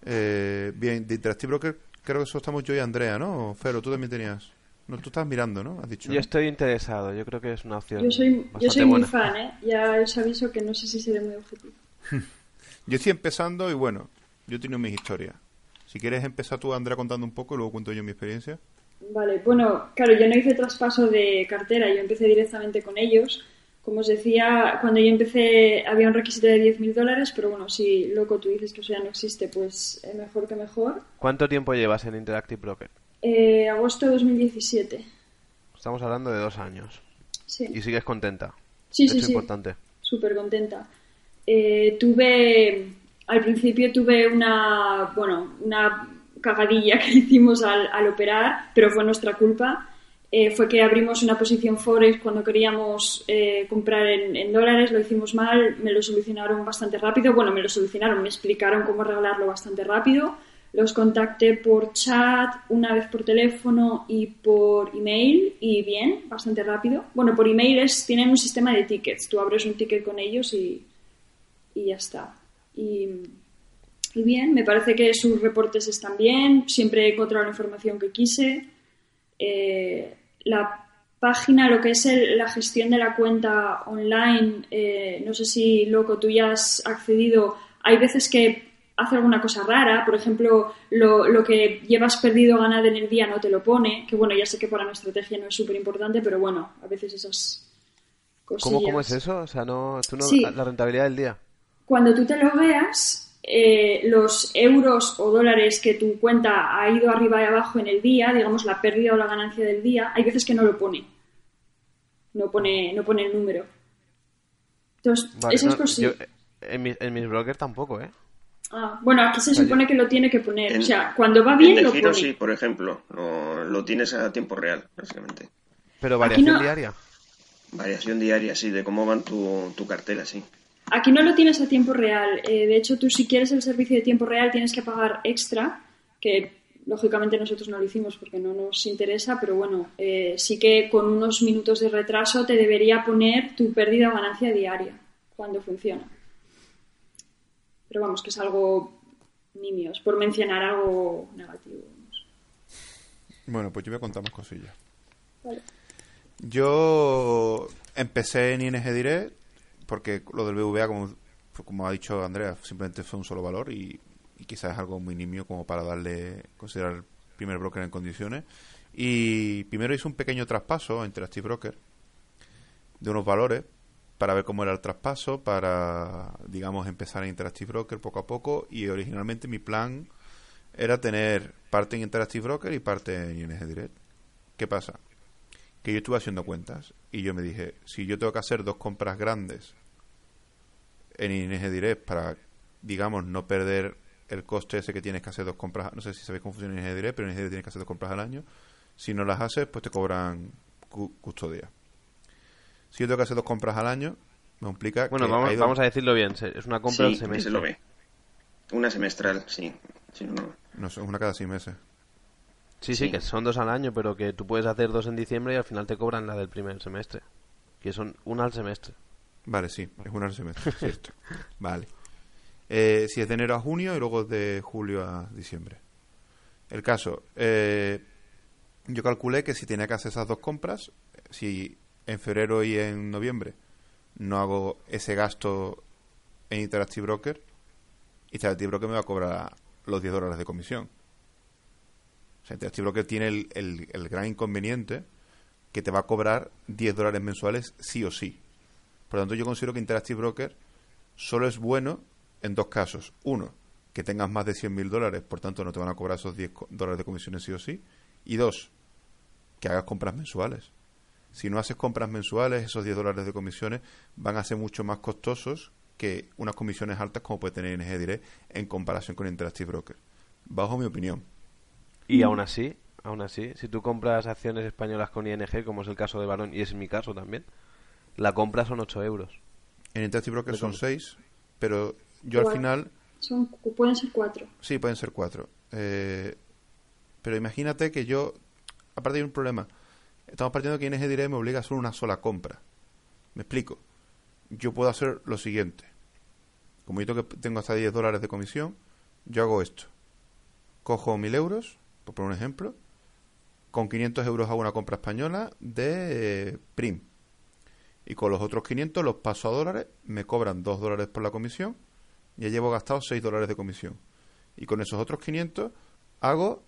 Eh, bien, de Interactive Broker creo que eso estamos yo y Andrea, ¿no? Fero, tú también tenías... No, tú estás mirando, ¿no? Has dicho.
Yo
¿no?
estoy interesado, yo creo que es una opción.
Yo soy, yo soy muy fan, ¿eh? Ya os aviso que no sé si seré muy objetivo. (laughs)
Yo estoy empezando y bueno, yo he tenido mis historias. Si quieres empezar tú, Andrea, contando un poco y luego cuento yo mi experiencia.
Vale, bueno, claro, yo no hice traspaso de cartera, yo empecé directamente con ellos. Como os decía, cuando yo empecé había un requisito de 10.000 dólares, pero bueno, si loco tú dices que eso ya no existe, pues eh, mejor que mejor.
¿Cuánto tiempo llevas en Interactive Broker?
Eh, agosto de 2017.
Estamos hablando de dos años.
Sí,
Y sigues contenta.
sí,
Esto
sí.
es
sí.
importante.
súper contenta. Eh, tuve, al principio tuve una, bueno, una cagadilla (laughs) que hicimos al, al operar, pero fue nuestra culpa. Eh, fue que abrimos una posición Forex cuando queríamos eh, comprar en, dólares, lo hicimos mal, me lo solucionaron bastante rápido. Bueno, me lo solucionaron, me explicaron cómo arreglarlo bastante rápido. Los contacté por chat, una vez por teléfono y por email, y bien, bastante rápido. Bueno, por email es, tienen un sistema de tickets. Tú abres un ticket con ellos y, y ya está. Y, y bien, me parece que sus reportes están bien, siempre he encontrado la información que quise. Eh, la página, lo que es el- la gestión de la cuenta online, eh, no sé si, loco, tú ya has accedido. Hay veces que hace alguna cosa rara, por ejemplo, lo, lo que llevas perdido o ganado en el día no te lo pone, que bueno, ya sé que para una estrategia no es súper importante, pero bueno, a veces esas cosillas.
¿Cómo, ¿Cómo es eso? O sea, no, tú no,
Sí.
la rentabilidad del día.
Cuando tú te lo veas, eh, los euros o dólares que tu cuenta ha ido arriba y abajo en el día, digamos la pérdida o la ganancia del día, hay veces que no lo pone. No pone, no pone el número. Entonces,
Vale, no,
cosillas.
yo, en, mis, en mis brokers tampoco, ¿eh?
Ah, bueno, aquí se supone que lo tiene que poner.
En-
o sea, cuando va
En
bien
el
lo
giro
pone.
sí, por ejemplo, lo, lo tienes a tiempo real, básicamente.
Pero variación
no-
diaria.
Variación diaria, sí, de cómo van tu, tu cartera, sí.
Aquí no lo tienes a tiempo real. Eh, de hecho, tú si quieres el servicio de tiempo real tienes que pagar extra, que lógicamente nosotros no lo hicimos porque no nos interesa, pero bueno, eh, sí que con unos minutos de retraso te debería poner tu pérdida o ganancia diaria cuando funciona. Pero vamos, que es algo nimios, por mencionar algo negativo.
Bueno, pues yo voy a contar más cosillas.
Vale.
Yo empecé en ING Direct porque lo del BVA, como, como ha dicho Andrea, simplemente fue un solo valor y, quizás es algo muy nimio como para darle, considerar el primer broker en condiciones. Y primero hice un pequeño traspaso a Interactive Broker de unos valores para ver cómo era el traspaso, para, digamos, empezar en Interactive Broker poco a poco. Y originalmente mi plan era tener parte en Interactive Broker y parte en ING Direct. ¿Qué pasa? Que yo estuve haciendo cuentas y yo me dije, si yo tengo que hacer dos compras grandes en ING Direct para, digamos, no perder el coste ese que tienes que hacer dos compras, no sé si sabéis cómo funciona ING Direct, pero en ING Direct tienes que hacer dos compras al año. Si no las haces, pues te cobran cu- custodia. Si yo tengo que hacer dos compras al año, me implica
Bueno,
que
vamos,
dos-
vamos a decirlo bien. Es una compra
sí,
al
que
semestre.
se lo ve. Una semestral, sí. Si no, no.
no sé, una cada seis meses.
Sí, sí,
Sí.
que son dos al año, pero que tú puedes hacer dos en diciembre y al final te cobran la del primer semestre. Que son una al semestre.
Vale, sí, es un semestre, (laughs) cierto. Vale. Eh, si es de enero a junio y luego de julio a diciembre. El caso, eh, yo calculé que si tenía que hacer esas dos compras, si en febrero y en noviembre no hago ese gasto en Interactive Broker, Interactive Broker me va a cobrar los 10 dólares de comisión. Interactive Broker tiene el, gran inconveniente que te va a cobrar 10 dólares mensuales sí o sí. Por lo tanto, yo considero que Interactive Broker solo es bueno en dos casos. Uno, que tengas más de 100.000 dólares, por tanto no te van a cobrar esos 10 dólares de comisiones sí o sí. Y dos, que hagas compras mensuales. Si no haces compras mensuales, esos 10 dólares de comisiones van a ser mucho más costosos que unas comisiones altas como puede tener ING Direct en comparación con Interactive Broker. Bajo mi opinión.
Y aún así, aún así, si tú compras acciones españolas con ING, como es el caso de Barón y es mi caso también, la compra son 8 euros.
En Interactive Broker son 6, pero yo al final...
Son, pueden ser 4.
Sí, pueden ser 4. Eh, pero imagínate que yo... Aparte hay un problema. Estamos partiendo de que ING Direct me obliga a hacer una sola compra. Me explico. Yo puedo hacer lo siguiente. Como yo tengo hasta 10 dólares de comisión, yo hago esto. Cojo 1000 euros, por poner un ejemplo, con 500 euros hago una compra española de PRIM. Y con los otros 500 los paso a dólares, me cobran 2 dólares por la comisión, y ya llevo gastado 6 dólares de comisión. Y con esos otros 500 hago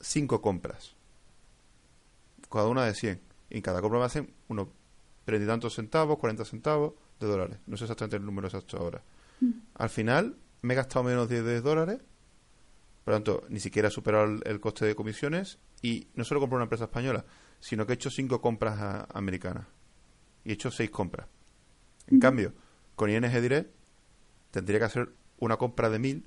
5 compras. Cada una de 100. Y en cada compra me hacen unos 30 y tantos centavos, 40 centavos de dólares. No sé exactamente el número exacto ahora. Mm. Al final me he gastado menos de 10 dólares por lo tanto, ni siquiera he superado el, coste de comisiones y no solo compro una empresa española, sino que he hecho cinco compras americanas y he hecho seis compras. En cambio, con ING Direct tendría que hacer una compra de mil,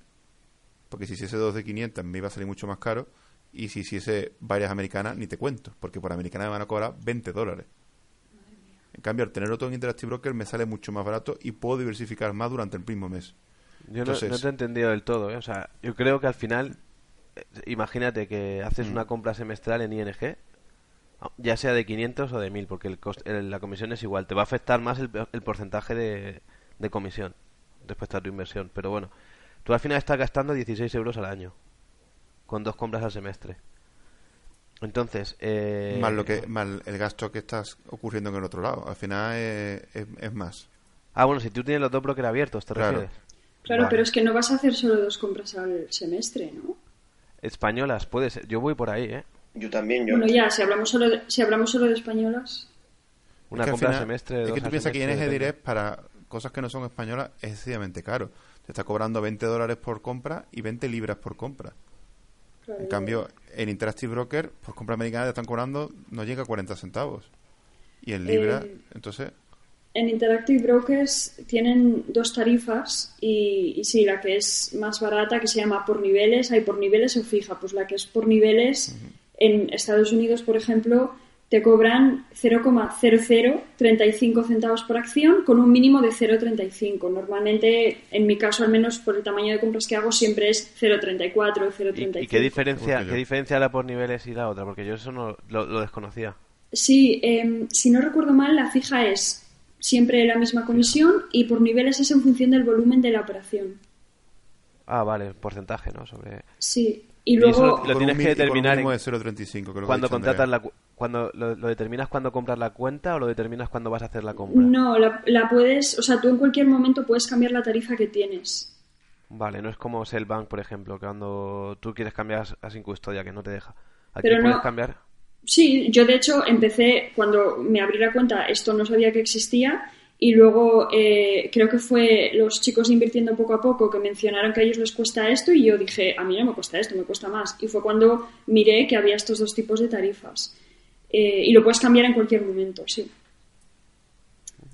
porque si hiciese dos de 500 me iba a salir mucho más caro, y si hiciese varias americanas ni te cuento, porque por americana me van a cobrar 20 dólares. En cambio, al tener otro en Interactive Broker me sale mucho más barato y puedo diversificar más durante el mismo mes.
Yo no, te he entendido del todo, ¿eh? O sea, yo creo que al final, eh, imagínate que haces una mm. compra semestral en ING, ya sea de 500 o de 1000, porque el la comisión es igual. Te va a afectar más el, porcentaje de, comisión respecto a tu inversión. Pero bueno, tú al final estás gastando 16 euros al año con dos compras al semestre. Entonces, eh...
más lo que más el gasto que estás ocurriendo en el otro lado. Al final es, más.
Ah, bueno, si tú tienes los dos brokers abiertos, ¿te refieres?
Claro, pero es que no vas a hacer solo dos compras al semestre, ¿no?
Españolas, puede ser. Yo voy por ahí, ¿eh?
Yo también, yo.
Bueno, ya, si hablamos solo de, si hablamos solo de españolas.
Una compra al semestre.
Es que tú piensas que ING Direct para cosas que no son españolas es excesivamente caro. Te está cobrando 20 dólares por compra y 20 libras por compra. en cambio, en Interactive Broker, por compra americana te están cobrando, no llega a 40 centavos. Y en eh, entonces
en Interactive Brokers tienen dos tarifas y, sí, la que es más barata, que se llama por niveles, hay por niveles o fija. Pues la que es por niveles, en Estados Unidos, por ejemplo, te cobran 0,0035 centavos por acción con un mínimo de 0,35. Normalmente, en mi caso, al menos por el tamaño de compras que hago, siempre es 0,34 o 0,35.
¿Y, qué diferencia, qué diferencia la por niveles y la otra? Porque yo eso no lo, desconocía.
Sí, em, si no recuerdo mal, la fija es siempre la misma comisión y por niveles es en función del volumen de la operación.
Ah, vale, porcentaje, ¿no? Sobre...
Sí, y luego...
lo tienes que determinar
de 0,35,
cuando contratas la cuando lo, determinas cuando compras la cuenta o lo determinas cuando vas a hacer la compra.
No, la, la, puedes, o sea, tú en cualquier momento puedes cambiar la tarifa que tienes.
Vale, no es como Cellbank, por ejemplo, que cuando tú quieres cambiar a sin custodia que no te deja. Aquí puedes cambiar
Sí, yo de hecho empecé, cuando me abrí la cuenta, esto no sabía que existía y luego eh, creo que fue los chicos invirtiendo poco a poco que mencionaron que a ellos les cuesta esto y yo dije, a mí no me cuesta esto, me cuesta más. Y fue cuando miré que había estos dos tipos de tarifas. Eh, y lo puedes cambiar en cualquier momento, sí.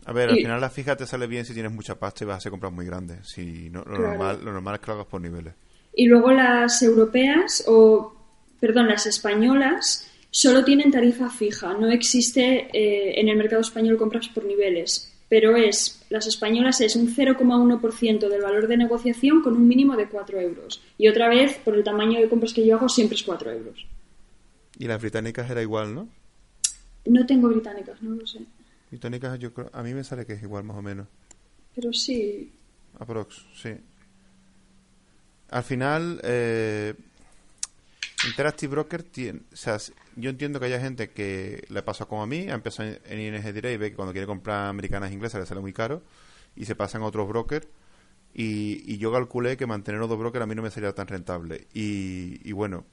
A ver, al final la fija te sale bien si tienes mucha pasta y vas a hacer compras muy grandes. Si no, lo, normal, lo normal es que lo hagas por niveles.
Y luego las europeas, o perdón, las españolas, solo tienen tarifa fija, no existe eh, en el mercado español compras por niveles, pero es las españolas es un 0,1% del valor de negociación con un mínimo de 4 euros. Y otra vez, por el tamaño de compras que yo hago, siempre es 4 euros.
Y las británicas era igual, ¿no?
No tengo británicas, no lo sé.
Y tónica, yo creo, a mí me sale que es igual más o menos.
Pero sí.
Aprox, sí. Al final, eh, Interactive Broker tiene. O sea, yo entiendo que haya gente que le pasa como a mí, ha empezado en ING Direct y ve que cuando quiere comprar americanas e inglesas le sale muy caro y se pasan a otros brokers. Y, yo calculé que mantener dos brokers a mí no me sería tan rentable. Y, y bueno,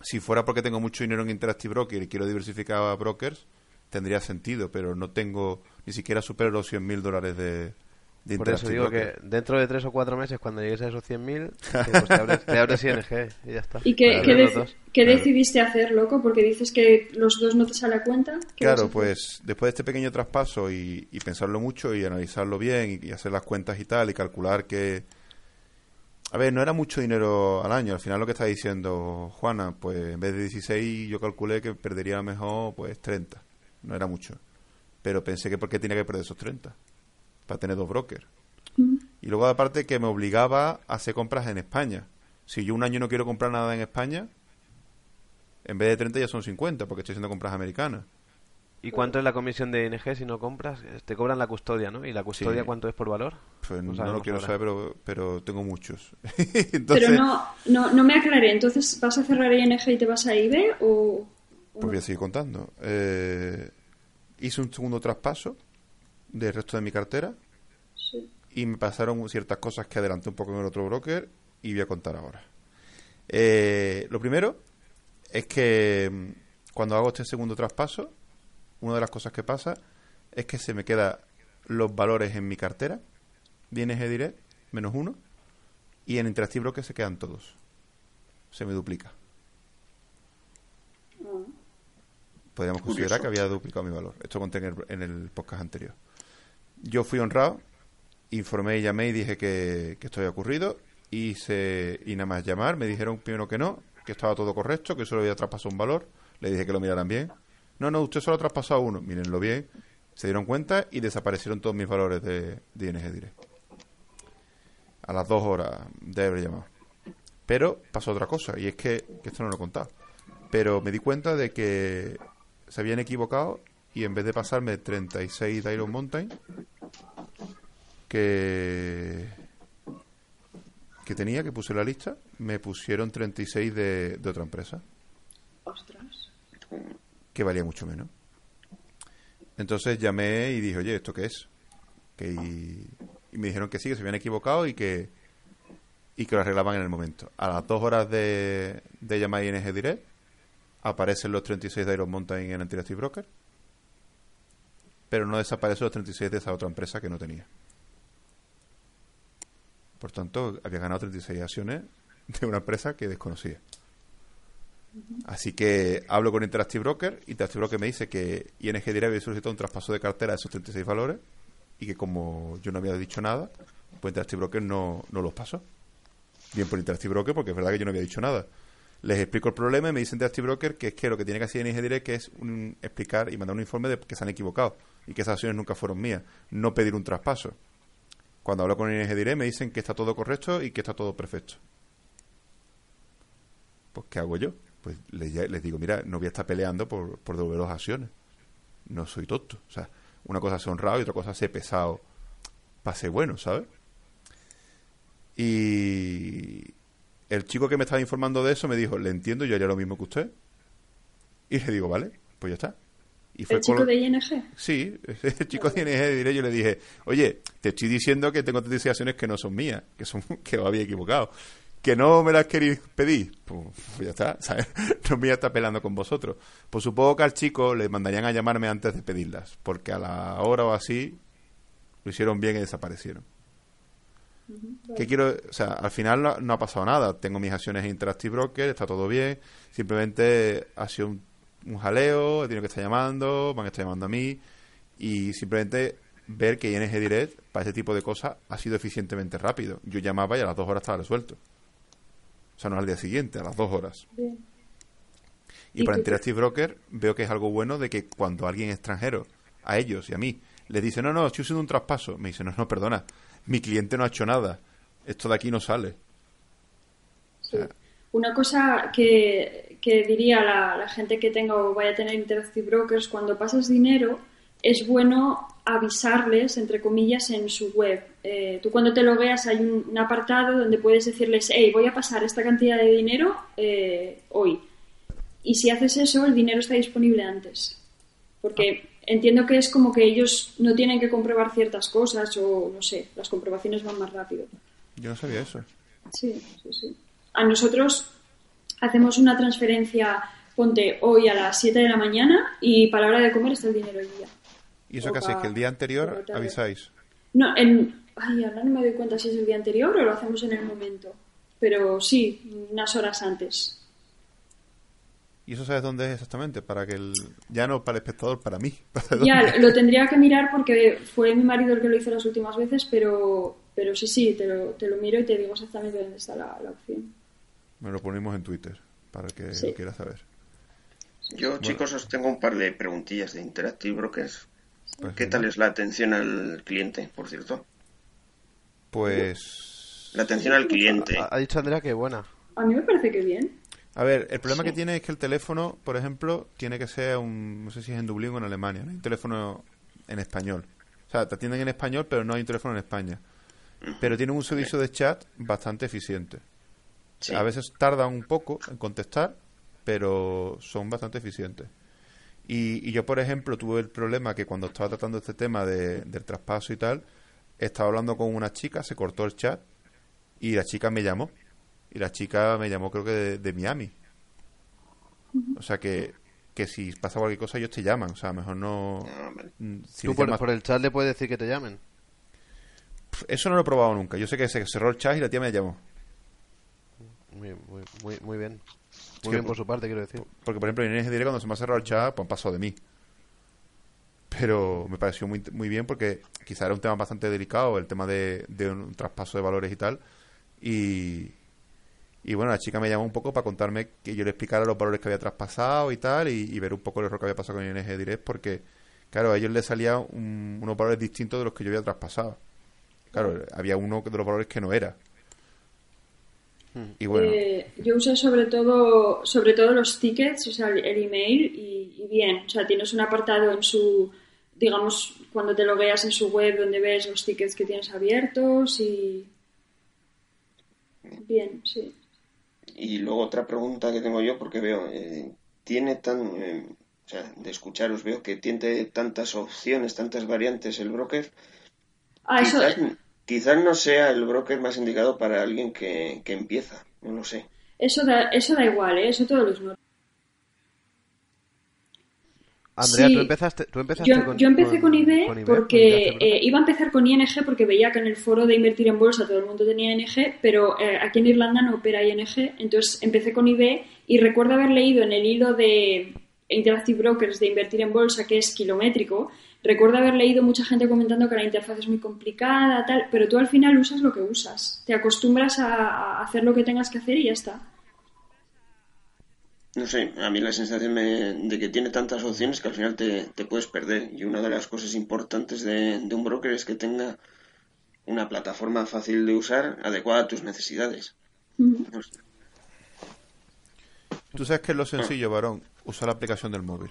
si fuera porque tengo mucho dinero en Interactive Broker y quiero diversificar a brokers, tendría sentido, pero no tengo, ni siquiera supero los 100 mil dólares de, de
Por eso digo que dentro de tres o cuatro meses, cuando llegues a esos 100.000, (laughs) pues te abres, te abres ING y ya está.
¿Y qué, qué,
Claro.
decidiste hacer, loco? Porque dices que los dos no te sale a cuenta. ¿Qué vas a
Claro, pues después de este pequeño traspaso y, y pensarlo mucho y analizarlo bien y, y hacer las cuentas y tal y calcular que... A ver, no era mucho dinero al año. Al final lo que está diciendo Juana, pues en vez de 16 yo calculé que perdería mejor pues 30. No era mucho. Pero pensé que por qué tenía que perder esos 30. Para tener dos brokers. Y luego aparte que me obligaba a hacer compras en España. Si yo un año no quiero comprar nada en España, en vez de 30 ya son 50 porque estoy haciendo compras americanas.
¿Y cuánto es la comisión de ING si no compras? Te cobran la custodia, ¿no? ¿Y la custodia
Sí.
cuánto es por valor?
Pues no, lo quiero
ahora.
saber, pero, pero tengo muchos. (laughs) Entonces,
Pero no, no, no me aclaré. Entonces, ¿vas a cerrar ING y te vas a IB o...?
pues voy a seguir contando. Eh, hice un segundo traspaso del resto de mi cartera
Sí.
y me pasaron ciertas cosas que adelanté un poco en el otro broker y voy a contar ahora. Eh, lo primero es que mm, cuando hago este segundo traspaso, una de las cosas que pasa es que se me quedan los valores en mi cartera ING Direct, menos uno, y en Interactive Broker se quedan todos. Se me duplica.
Ah.
Podríamos considerar que había duplicado mi valor. Esto conté en el, en el podcast anterior. Yo fui honrado, informé y llamé y dije que, que esto había ocurrido. Hice, y nada más llamar, me dijeron primero que no, que estaba todo correcto, que solo había traspasado un valor. Le dije que lo miraran bien. No, no, usted solo ha traspasado uno. Mírenlo bien. Se dieron cuenta y desaparecieron todos mis valores de, de ING Direct. A las dos horas de haber llamado. Pero pasó otra cosa, y es que, que esto no lo he contado. Pero me di cuenta de que se habían equivocado y en vez de pasarme 36 de Iron Mountain que que tenía, que puse la lista, me pusieron 36 de, de otra empresa,
Ostras.
que valía mucho menos. Entonces llamé y dije, oye, ¿esto qué es? Que y, y me dijeron que sí, que se habían equivocado y que y que lo arreglaban en el momento. A las dos horas de, de llamar a ING Direct, aparecen los 36 de Iron Mountain en Interactive Broker, pero no desaparecen los 36 de esa otra empresa que no tenía. Por tanto, había ganado 36 acciones de una empresa que desconocía. Así que hablo con Interactive Broker y Interactive Broker me dice que ING Direct había solicitado un traspaso de cartera de esos 36 valores y que como yo no había dicho nada, pues Interactive Broker no, no los pasó. Bien por Interactive Broker porque es verdad que yo no había dicho nada. Les explico el problema y me dice Interactive Broker que es que lo que tiene que hacer ING Direct es un- explicar y mandar un informe de que se han equivocado y que esas acciones nunca fueron mías, no pedir un traspaso. Cuando hablo con ING Direct me dicen que está todo correcto y que está todo perfecto. Pues ¿qué hago yo? Pues les, digo, mira, no voy a estar peleando por, por devolver las acciones. No soy tonto. O sea, una cosa es honrado y otra cosa es pesado para ser bueno, ¿sabes? Y el chico que me estaba informando de eso me dijo, le entiendo, yo haría lo mismo que usted. Y le digo, vale, pues ya está. Y
¿El chico de ING?
Sí, el chico tiene diré, yo le dije, oye, te estoy diciendo que tengo 36 acciones que no son mías, que son (laughs) que os había equivocado. Que no me las queréis pedir, pues, pues ya está, (laughs) ¿sabes? No me voy a estar peleando con vosotros. Pues supongo que al chico le mandarían a llamarme antes de pedirlas, porque a la hora o así lo hicieron bien y desaparecieron. ¿Qué quiero? O sea, al final no, no ha pasado nada. Tengo mis acciones en Interactive Broker, está todo bien. Simplemente ha sido un, un jaleo, he tenido que estar llamando, van a estar llamando a mí. Y simplemente ver que ING Direct, para ese tipo de cosas, ha sido eficientemente rápido. Yo llamaba y a las dos horas estaba resuelto. O sea, no al día siguiente, a las dos horas.
Bien.
Y
¿Y
para Interactive Broker veo que es algo bueno de que cuando alguien extranjero, a ellos y a mí, les dice, no, no, estoy haciendo un traspaso, me dice, no, no, perdona, mi cliente no ha hecho nada, esto de aquí no sale.
Sí. Una cosa que, que diría la, la gente que tenga o vaya a tener Interactive Brokers, cuando pasas dinero, es bueno avisarles, entre comillas, en su web. Eh, tú cuando te logueas hay un, un, apartado donde puedes decirles, hey, voy a pasar esta cantidad de dinero eh, hoy. Y si haces eso, el dinero está disponible antes. Porque entiendo que es como que ellos no tienen que comprobar ciertas cosas o, no sé, las comprobaciones van más rápido.
Yo no sabía eso.
Sí, sí, sí. A nosotros hacemos una transferencia, ponte hoy a las 7 de la mañana y para la hora de comer está el dinero el día.
¿Y eso casi? ¿Que el día anterior avisáis?
No, en... Ay, ahora no me doy cuenta si es el día anterior o lo hacemos en el momento. Pero sí, unas horas antes.
¿Y eso sabes dónde es exactamente? Para que el... Ya no para el espectador, para mí. (laughs) ¿Para
ya, lo tendría que mirar porque fue mi marido el que lo hizo las últimas veces, pero, pero sí, sí, te lo, te lo miro y te digo exactamente dónde está la, la opción.
Me lo ponemos en Twitter, para el que sí. lo quiera saber.
Yo, bueno. chicos, os tengo un par de preguntillas de Interactive Brokers. Pues ¿Qué tal es la atención al cliente, por cierto?
Pues...
La atención al cliente.
Ha, ha dicho Andrea que buena.
A mí me parece que bien.
A ver, el problema sí. que tiene es que el teléfono, por ejemplo, tiene que ser un... No sé si es en Dublín o en Alemania. No hay un teléfono en español. O sea, te atienden en español, pero no hay un teléfono en España. Pero tienen un servicio de chat bastante eficiente. Sí. A veces tarda un poco en contestar, pero son bastante eficientes. Y, y, yo, por ejemplo, tuve el problema que cuando estaba tratando este tema de, del traspaso y tal, estaba hablando con una chica, se cortó el chat y la chica me llamó. Y la chica me llamó creo que de, de Miami. O sea que, que si pasa cualquier cosa ellos te llaman. O sea, mejor no...
no si ¿Tú por, llamas... por, el chat le puedes decir que te llamen?
Eso no lo he probado nunca. Yo sé que se cerró el chat y la tía me llamó.
Muy, muy, muy, muy bien. Muy bien por su parte, quiero decir.
Porque, por ejemplo, en NG Direct, cuando se me ha cerrado el chat, pues pasó de mí. Pero me pareció muy, muy bien porque quizá era un tema bastante delicado, el tema de, de un traspaso de valores y tal. Y, y bueno, la chica me llamó un poco para contarme que yo le explicara los valores que había traspasado y tal, y, ver un poco el error que había pasado con ING Direct, porque, claro, a ellos les salían un, unos valores distintos de los que yo había traspasado. Claro, había uno de los valores que no era.
Y bueno. Eh, yo usé sobre todo, sobre todo los tickets, o sea, el, el email y, y, bien. O sea, tienes un apartado en su, digamos, cuando te logueas en su web donde ves los tickets que tienes abiertos y. Bien, sí.
Y luego otra pregunta que tengo yo, porque veo, eh, tiene tan. Eh, o sea, de escucharos veo que tiene tantas opciones, tantas variantes el broker.
Ah, eso.
Quizás, quizás no sea el broker más indicado para alguien que, que empieza, no lo sé.
Eso da, eso da igual, ¿eh? eso todo lo ignoro.
Andrea, sí. tú empezaste, tú empezaste
yo,
con,
yo empecé con, IB,
con IB
porque eh, iba a empezar con ING porque veía que en el foro de invertir en bolsa todo el mundo tenía ING, pero eh, aquí en Irlanda no opera ING, entonces empecé con IB y recuerdo haber leído en el hilo de Interactive Brokers de invertir en bolsa, que es kilométrico, recuerdo haber leído mucha gente comentando que la interfaz es muy complicada, tal, pero tú al final usas lo que usas, te acostumbras a, a hacer lo que tengas que hacer y ya está.
No sé, a mí la sensación me, de que tiene tantas opciones que al final te, te, puedes perder. Y una de las cosas importantes de, de, un broker es que tenga una plataforma fácil de usar, adecuada a tus necesidades. No sé.
Tú sabes que es lo sencillo, varón, usar la aplicación del móvil.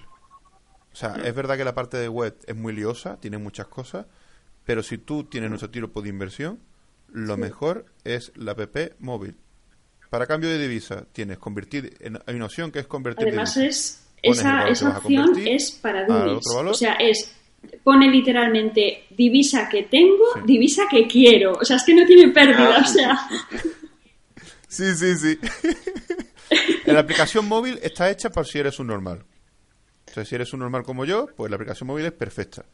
O sea, es verdad que la parte de web es muy liosa, tiene muchas cosas, pero si tú tienes nuestro tipo de inversión, lo sí. mejor es la app móvil. Para cambio de divisa tienes convertir, en, hay una opción que es convertir
Además divisa. es, esa, esa opción es para dummies. O sea, es, pone literalmente divisa que tengo, sí. divisa que quiero. O sea, es que no tiene pérdida,
Ah.
o sea... (laughs)
Sí, sí, sí. (laughs) la aplicación móvil está hecha para si eres un normal. O sea, si eres un normal como yo, pues la aplicación móvil es perfecta.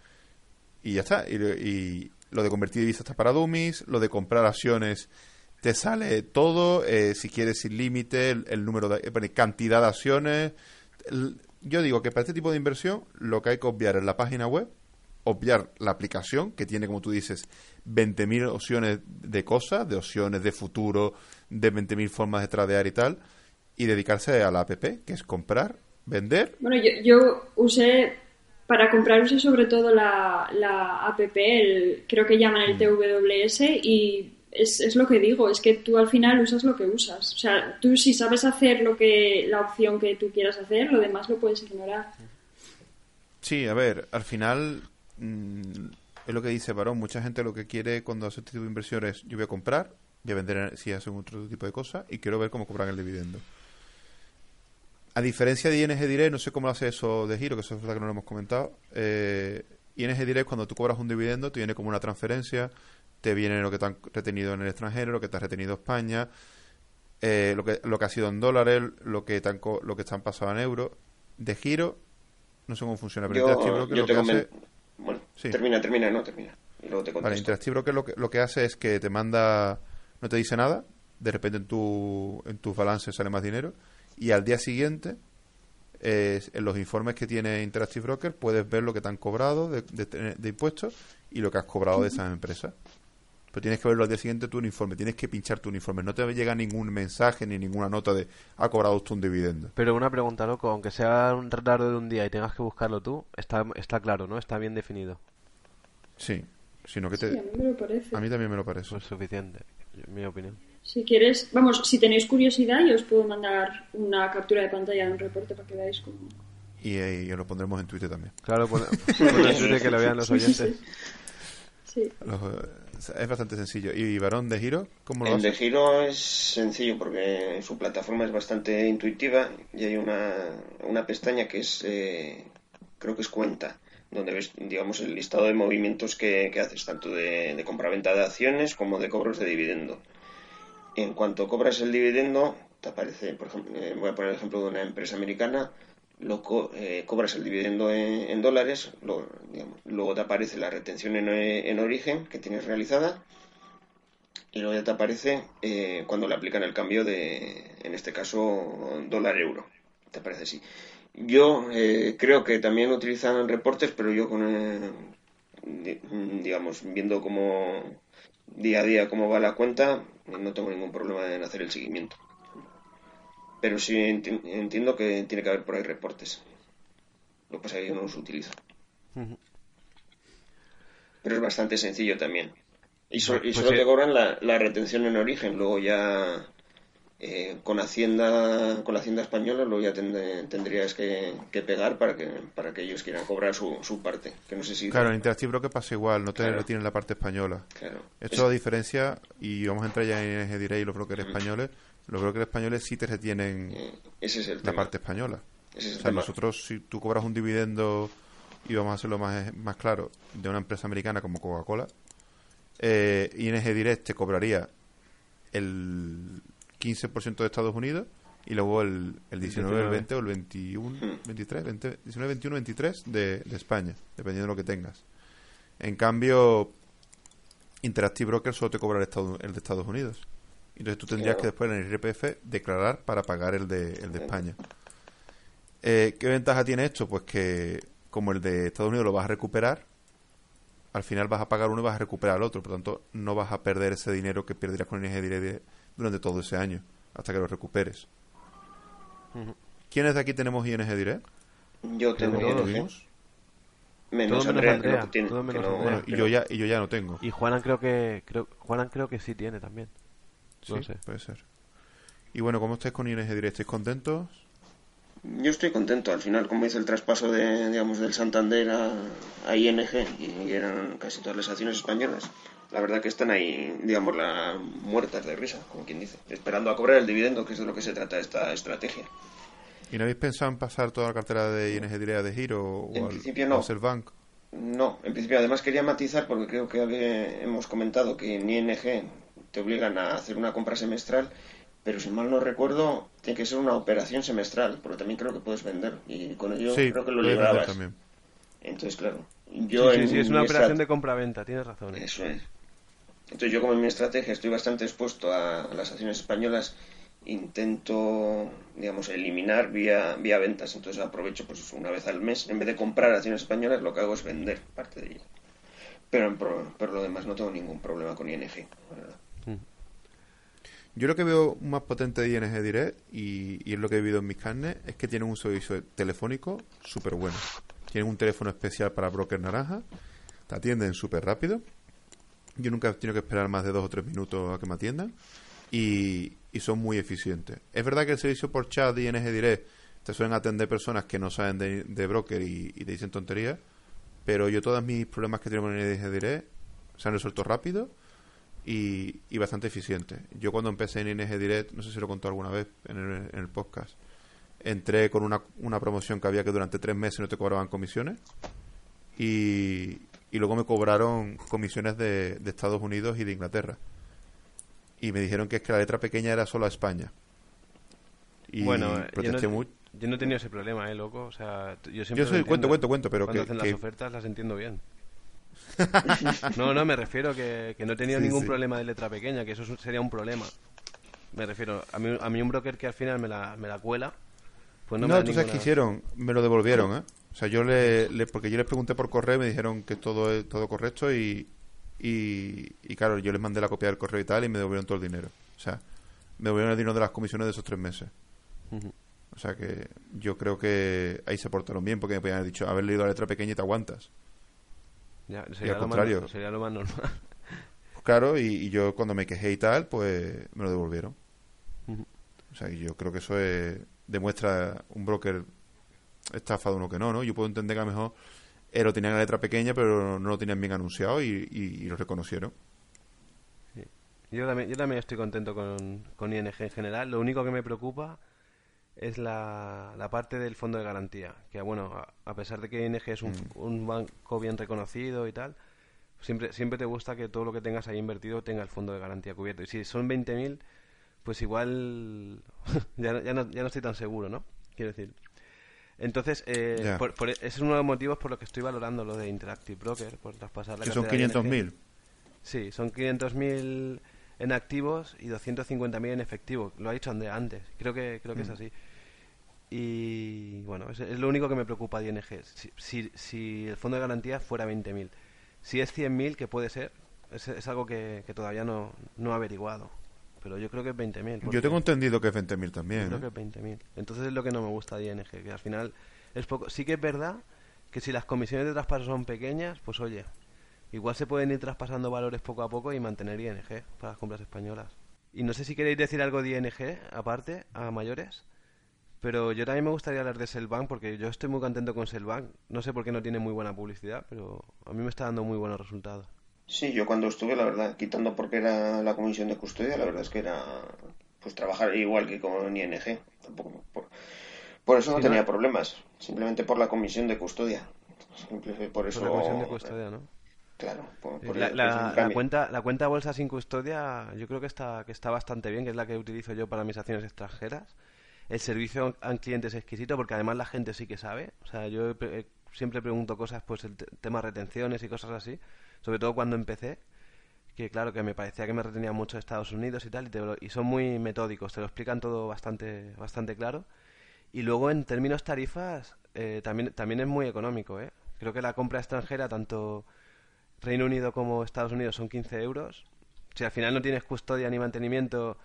Y ya está. Y, y lo de convertir divisas está para dummies, lo de comprar acciones te sale todo, eh, si quieres sin límite, el, el, número de eh, cantidad de acciones. El, yo digo que para este tipo de inversión lo que hay que obviar es la página web, obviar la aplicación, que tiene, como tú dices, 20.000 opciones de cosas, de opciones de futuro, de 20.000 formas de tradear y tal, y dedicarse a la app, que es comprar, vender.
Bueno, yo, yo usé, para comprar usé sobre todo la, la app, el, creo que llaman el TWS, y es, es, lo que digo, es que tú al final usas lo que usas. O sea, tú si sabes hacer lo que la opción que tú quieras hacer, lo demás lo puedes ignorar.
Sí, a ver, al final mm, es lo que dice Barón. Mucha gente lo que quiere cuando hace este tipo de inversiones, yo voy a comprar, voy a vender si hacen otro tipo de cosas y quiero ver cómo cobran el dividendo. A diferencia de ING Direct, no sé cómo lo hace eso de giro, que eso es verdad que no lo hemos comentado. Eh, ING Direct, cuando tú cobras un dividendo, te viene como una transferencia, te viene lo que te han retenido en el extranjero, lo que te ha retenido España, eh, lo, que, lo que ha sido en dólares, lo que te han, co- lo que te han pasado en euros. De giro, no sé cómo funciona, pero Interactive Broker
yo
lo que hace...
comen- Bueno,
Sí.
termina, termina, no, termina. Y luego te
Vale,
contesto.
Interactive Broker lo que, lo que hace es que te manda, no te dice nada, de repente en tu, en tus balances sale más dinero, y al día siguiente, eh, en los informes que tiene Interactive Broker, puedes ver lo que te han cobrado de, de- de impuestos y lo que has cobrado de esas empresas. Pero tienes que verlo al día siguiente tu uniforme, tienes que pinchar tu uniforme, no te llega ningún mensaje ni ninguna nota de ha cobrado usted un dividendo.
Pero una pregunta, loco, aunque sea un raro de un día y tengas que buscarlo tú, está, está claro, ¿no? Está bien definido.
Sí, sino que
Sí, a
te,
mí me lo parece.
a mí también me lo parece.
Eso es suficiente, en mi opinión.
Si quieres, vamos, si tenéis curiosidad, yo os puedo mandar una captura de pantalla de un reporte para que veáis cómo.
Y, eh, y lo pondremos en Twitter también.
Claro, pon, (laughs) pon en Twitter que lo vean los
Sí, sí,
oyentes.
Sí.
Los, eh, es bastante sencillo. ¿Y Varón de Giro? ¿Cómo lo
El
hace?
de giro es sencillo porque su plataforma es bastante intuitiva y hay una, una pestaña que es, eh, creo que es cuenta, donde ves, digamos, el listado de movimientos que, que haces, tanto de, de compraventa de acciones como de cobros de dividendo. En cuanto cobras el dividendo, te aparece, por ejemplo, eh, voy a poner el ejemplo de una empresa americana, lo co- eh, cobras el dividendo en, dólares, lo- digamos, luego te aparece la retención en, eh, en origen que tienes realizada y luego ya te aparece eh, cuando le aplican el cambio de, en este caso, dólar-euro. Te aparece así. Yo eh, creo que también utilizan reportes, pero yo con, eh, di- digamos, viendo cómo día a día cómo va la cuenta, no tengo ningún problema en hacer el seguimiento. Pero sí enti- entiendo que tiene que haber por ahí reportes. Lo que pasa es que yo no los utilizo. Pero es bastante sencillo también. Y, so- y
Pues
solo te cobran la, la retención en origen, luego ya eh, con Hacienda con la Hacienda española luego ya tend- tendrías que, que pegar para que para que ellos quieran cobrar su, su parte. Que no sé si
Claro, en Interactive Broker pasa igual, no te
Claro.
retienen la parte española.
Claro.
Esto
Es-
la diferencia, y vamos a entrar ya en Direct y los brokers españoles. Los brokers españoles sí te retienen
eh, ese es el
la
tema.
parte española.
Ese es
O sea,
tema.
nosotros, si tú cobras un dividendo, y vamos a hacerlo más, más claro, de una empresa americana como Coca-Cola, eh, ING Direct te cobraría el 15% de Estados Unidos y luego el, el 19, el 20 o el 21,
Hmm.
23, 20, 19, 21, 23 de, de España, dependiendo de lo que tengas. En cambio, Interactive Broker solo te cobra el, Estado- el de Estados Unidos. Entonces tú tendrías
Claro.
que después en el IRPF declarar para pagar el de, el de España. Eh, ¿Qué ventaja tiene esto? Pues que como el de Estados Unidos lo vas a recuperar, al final vas a pagar uno y vas a recuperar el otro. Por lo tanto, no vas a perder ese dinero que perderás con ING Direct durante todo ese año, hasta que lo recuperes. ¿Quiénes de aquí tenemos ING Direct?
Yo tengo ING. Menos
Todo menos
Andrea,
todo menos
no-
Andrea.
Bueno, y yo ya, y yo ya no tengo.
Y Juanan creo que creo, Juanan creo que sí tiene también.
Sí,
no sé.
puede ser. Y bueno, ¿cómo estáis con ING Direct? ¿Estáis contentos?
Yo estoy contento. Al final, como hice el traspaso de, digamos, del Santander a, a ING y eran casi todas las acciones españolas, la verdad que están ahí, digamos, la, muertas de risa, como quien dice, esperando a cobrar el dividendo, que es de lo que se trata esta estrategia.
¿Y no habéis pensado en pasar toda la cartera de ING Direct a de Giro o
En
al,
principio no.
al Bank?
No, en principio, además quería matizar porque creo que hemos comentado que en ING te obligan a hacer una compra semestral, pero si mal no recuerdo, tiene que ser una operación semestral, porque también creo que puedes vender y con ello
sí,
creo que lo librabas.
también.
Entonces, claro, yo
sí, sí,
en
sí, es una operación de compra-venta, tienes razón. ¿eh?
Eso es. Entonces yo como en mi estrategia estoy bastante expuesto a, las acciones españolas, intento, digamos, eliminar vía, vía ventas. Entonces aprovecho pues una vez al mes, en vez de comprar acciones españolas, lo que hago es vender parte de ellas. Pero por lo demás no tengo ningún problema con ING, la verdad.
Yo lo que veo más potente de ING Direct, y, y es lo que he vivido en mis carnes, es que tienen un servicio telefónico súper bueno. Tienen un teléfono especial para broker naranja, te atienden súper rápido. Yo nunca he tenido que esperar más de dos o tres minutos a que me atiendan. Y, y son muy eficientes. Es verdad que el servicio por chat de ING Direct te suelen atender personas que no saben de, broker y, te dicen tonterías, pero yo todos mis problemas que tenemos en ING Direct se han resuelto rápido y, bastante eficiente. Yo cuando empecé en ING Direct, no sé si lo contó alguna vez en el, en el podcast, entré con una, una promoción que había que durante tres meses no te cobraban comisiones y, y luego me cobraron comisiones de, de, Estados Unidos y de Inglaterra. Y me dijeron que es que la letra pequeña era solo a España.
Y bueno, protesté yo no, yo no he tenido ese problema, ¿eh, loco? O sea, yo siempre.
Yo soy, cuento, cuento, cuento, pero
cuando
que.
hacen las ofertas las entiendo bien. (laughs) no, no, me refiero que, que no he tenido ningún problema de letra pequeña, que eso sería un problema. Me refiero, a mí, a mí un broker que al final me la, me la cuela, pues no,
no tú sabes qué hicieron, me lo devolvieron, ¿eh? O sea, yo le, porque yo les pregunté por correo y me dijeron que todo es todo correcto y, y, claro, yo les mandé la copia del correo y tal y me devolvieron todo el dinero. O sea, me devolvieron el dinero de las comisiones de esos tres meses. O sea que yo creo que ahí se portaron bien porque me podían haber dicho, haber leído la letra pequeña y te aguantas.
Ya, sería y al contrario. sería lo más normal.
Pues (laughs) claro, y, yo cuando me quejé y tal, pues me lo devolvieron. O sea, yo creo que eso demuestra un broker estafado uno que no, ¿no? Yo puedo entender que a lo mejor eh, lo tenían la letra pequeña, pero no lo tenían bien anunciado y, lo reconocieron.
Yo, también, yo también estoy contento con, con ING en general. Lo único que me preocupa es la, la parte del fondo de garantía. Que bueno, a, pesar de que ING es un, mm. un, banco bien reconocido y tal, siempre, siempre te gusta que todo lo que tengas ahí invertido tenga el fondo de garantía cubierto. Y si son 20.000, pues igual (laughs) ya, ya, no, ya no estoy tan seguro, ¿no? Quiero decir. Entonces, eh, por, ese es uno de los motivos por los que estoy valorando lo de Interactive Broker, por traspasar la
Que son 500.000.
Sí, son 500.000 en activos y 250.000 en efectivo. Lo ha dicho Andrea antes. Creo que creo que es mm. así. Y bueno, es, lo único que me preocupa de ING. Si, si, el fondo de garantía fuera 20.000. Si es 100.000, que puede ser, es, es algo que, que todavía no, no he averiguado pero yo creo que es 20.000.
Yo tengo entendido que es 20.000 también.
Yo creo que es 20.000. Entonces es lo que no me gusta de ING, que al final es poco. Sí que es verdad que si las comisiones de traspaso son pequeñas, pues oye, igual se pueden ir traspasando valores poco a poco y mantener ING para las compras españolas. Y no sé si queréis decir algo de ING, aparte, a mayores. Pero yo también me gustaría hablar de Selbank porque yo estoy muy contento con Selbank. No sé por qué no tiene muy buena publicidad, pero a mí me está dando muy buenos resultados.
Sí, yo cuando estuve, la verdad, quitando porque era la comisión de custodia, la verdad es que era pues trabajar igual que con ING. Tampoco, por, eso no tenía problemas, simplemente por la comisión de custodia. por eso.
la comisión de custodia, ¿no?
Claro, por,
la, la, cuenta la cuenta bolsa sin custodia yo creo que está que está bastante bien, que es la que utilizo yo para mis acciones extranjeras. El servicio al cliente es exquisito porque además la gente sí que sabe. O sea, yo siempre pregunto cosas, pues el tema retenciones y cosas así sobre todo cuando empecé, que claro, que me parecía que me retenía mucho Estados Unidos y tal, y, son muy metódicos, te lo explican todo bastante, bastante claro. Y luego en términos tarifas, eh, también, también es muy económico, ¿eh? Creo que la compra extranjera, tanto Reino Unido como Estados Unidos, son 15 euros. Si al final no tienes custodia ni mantenimiento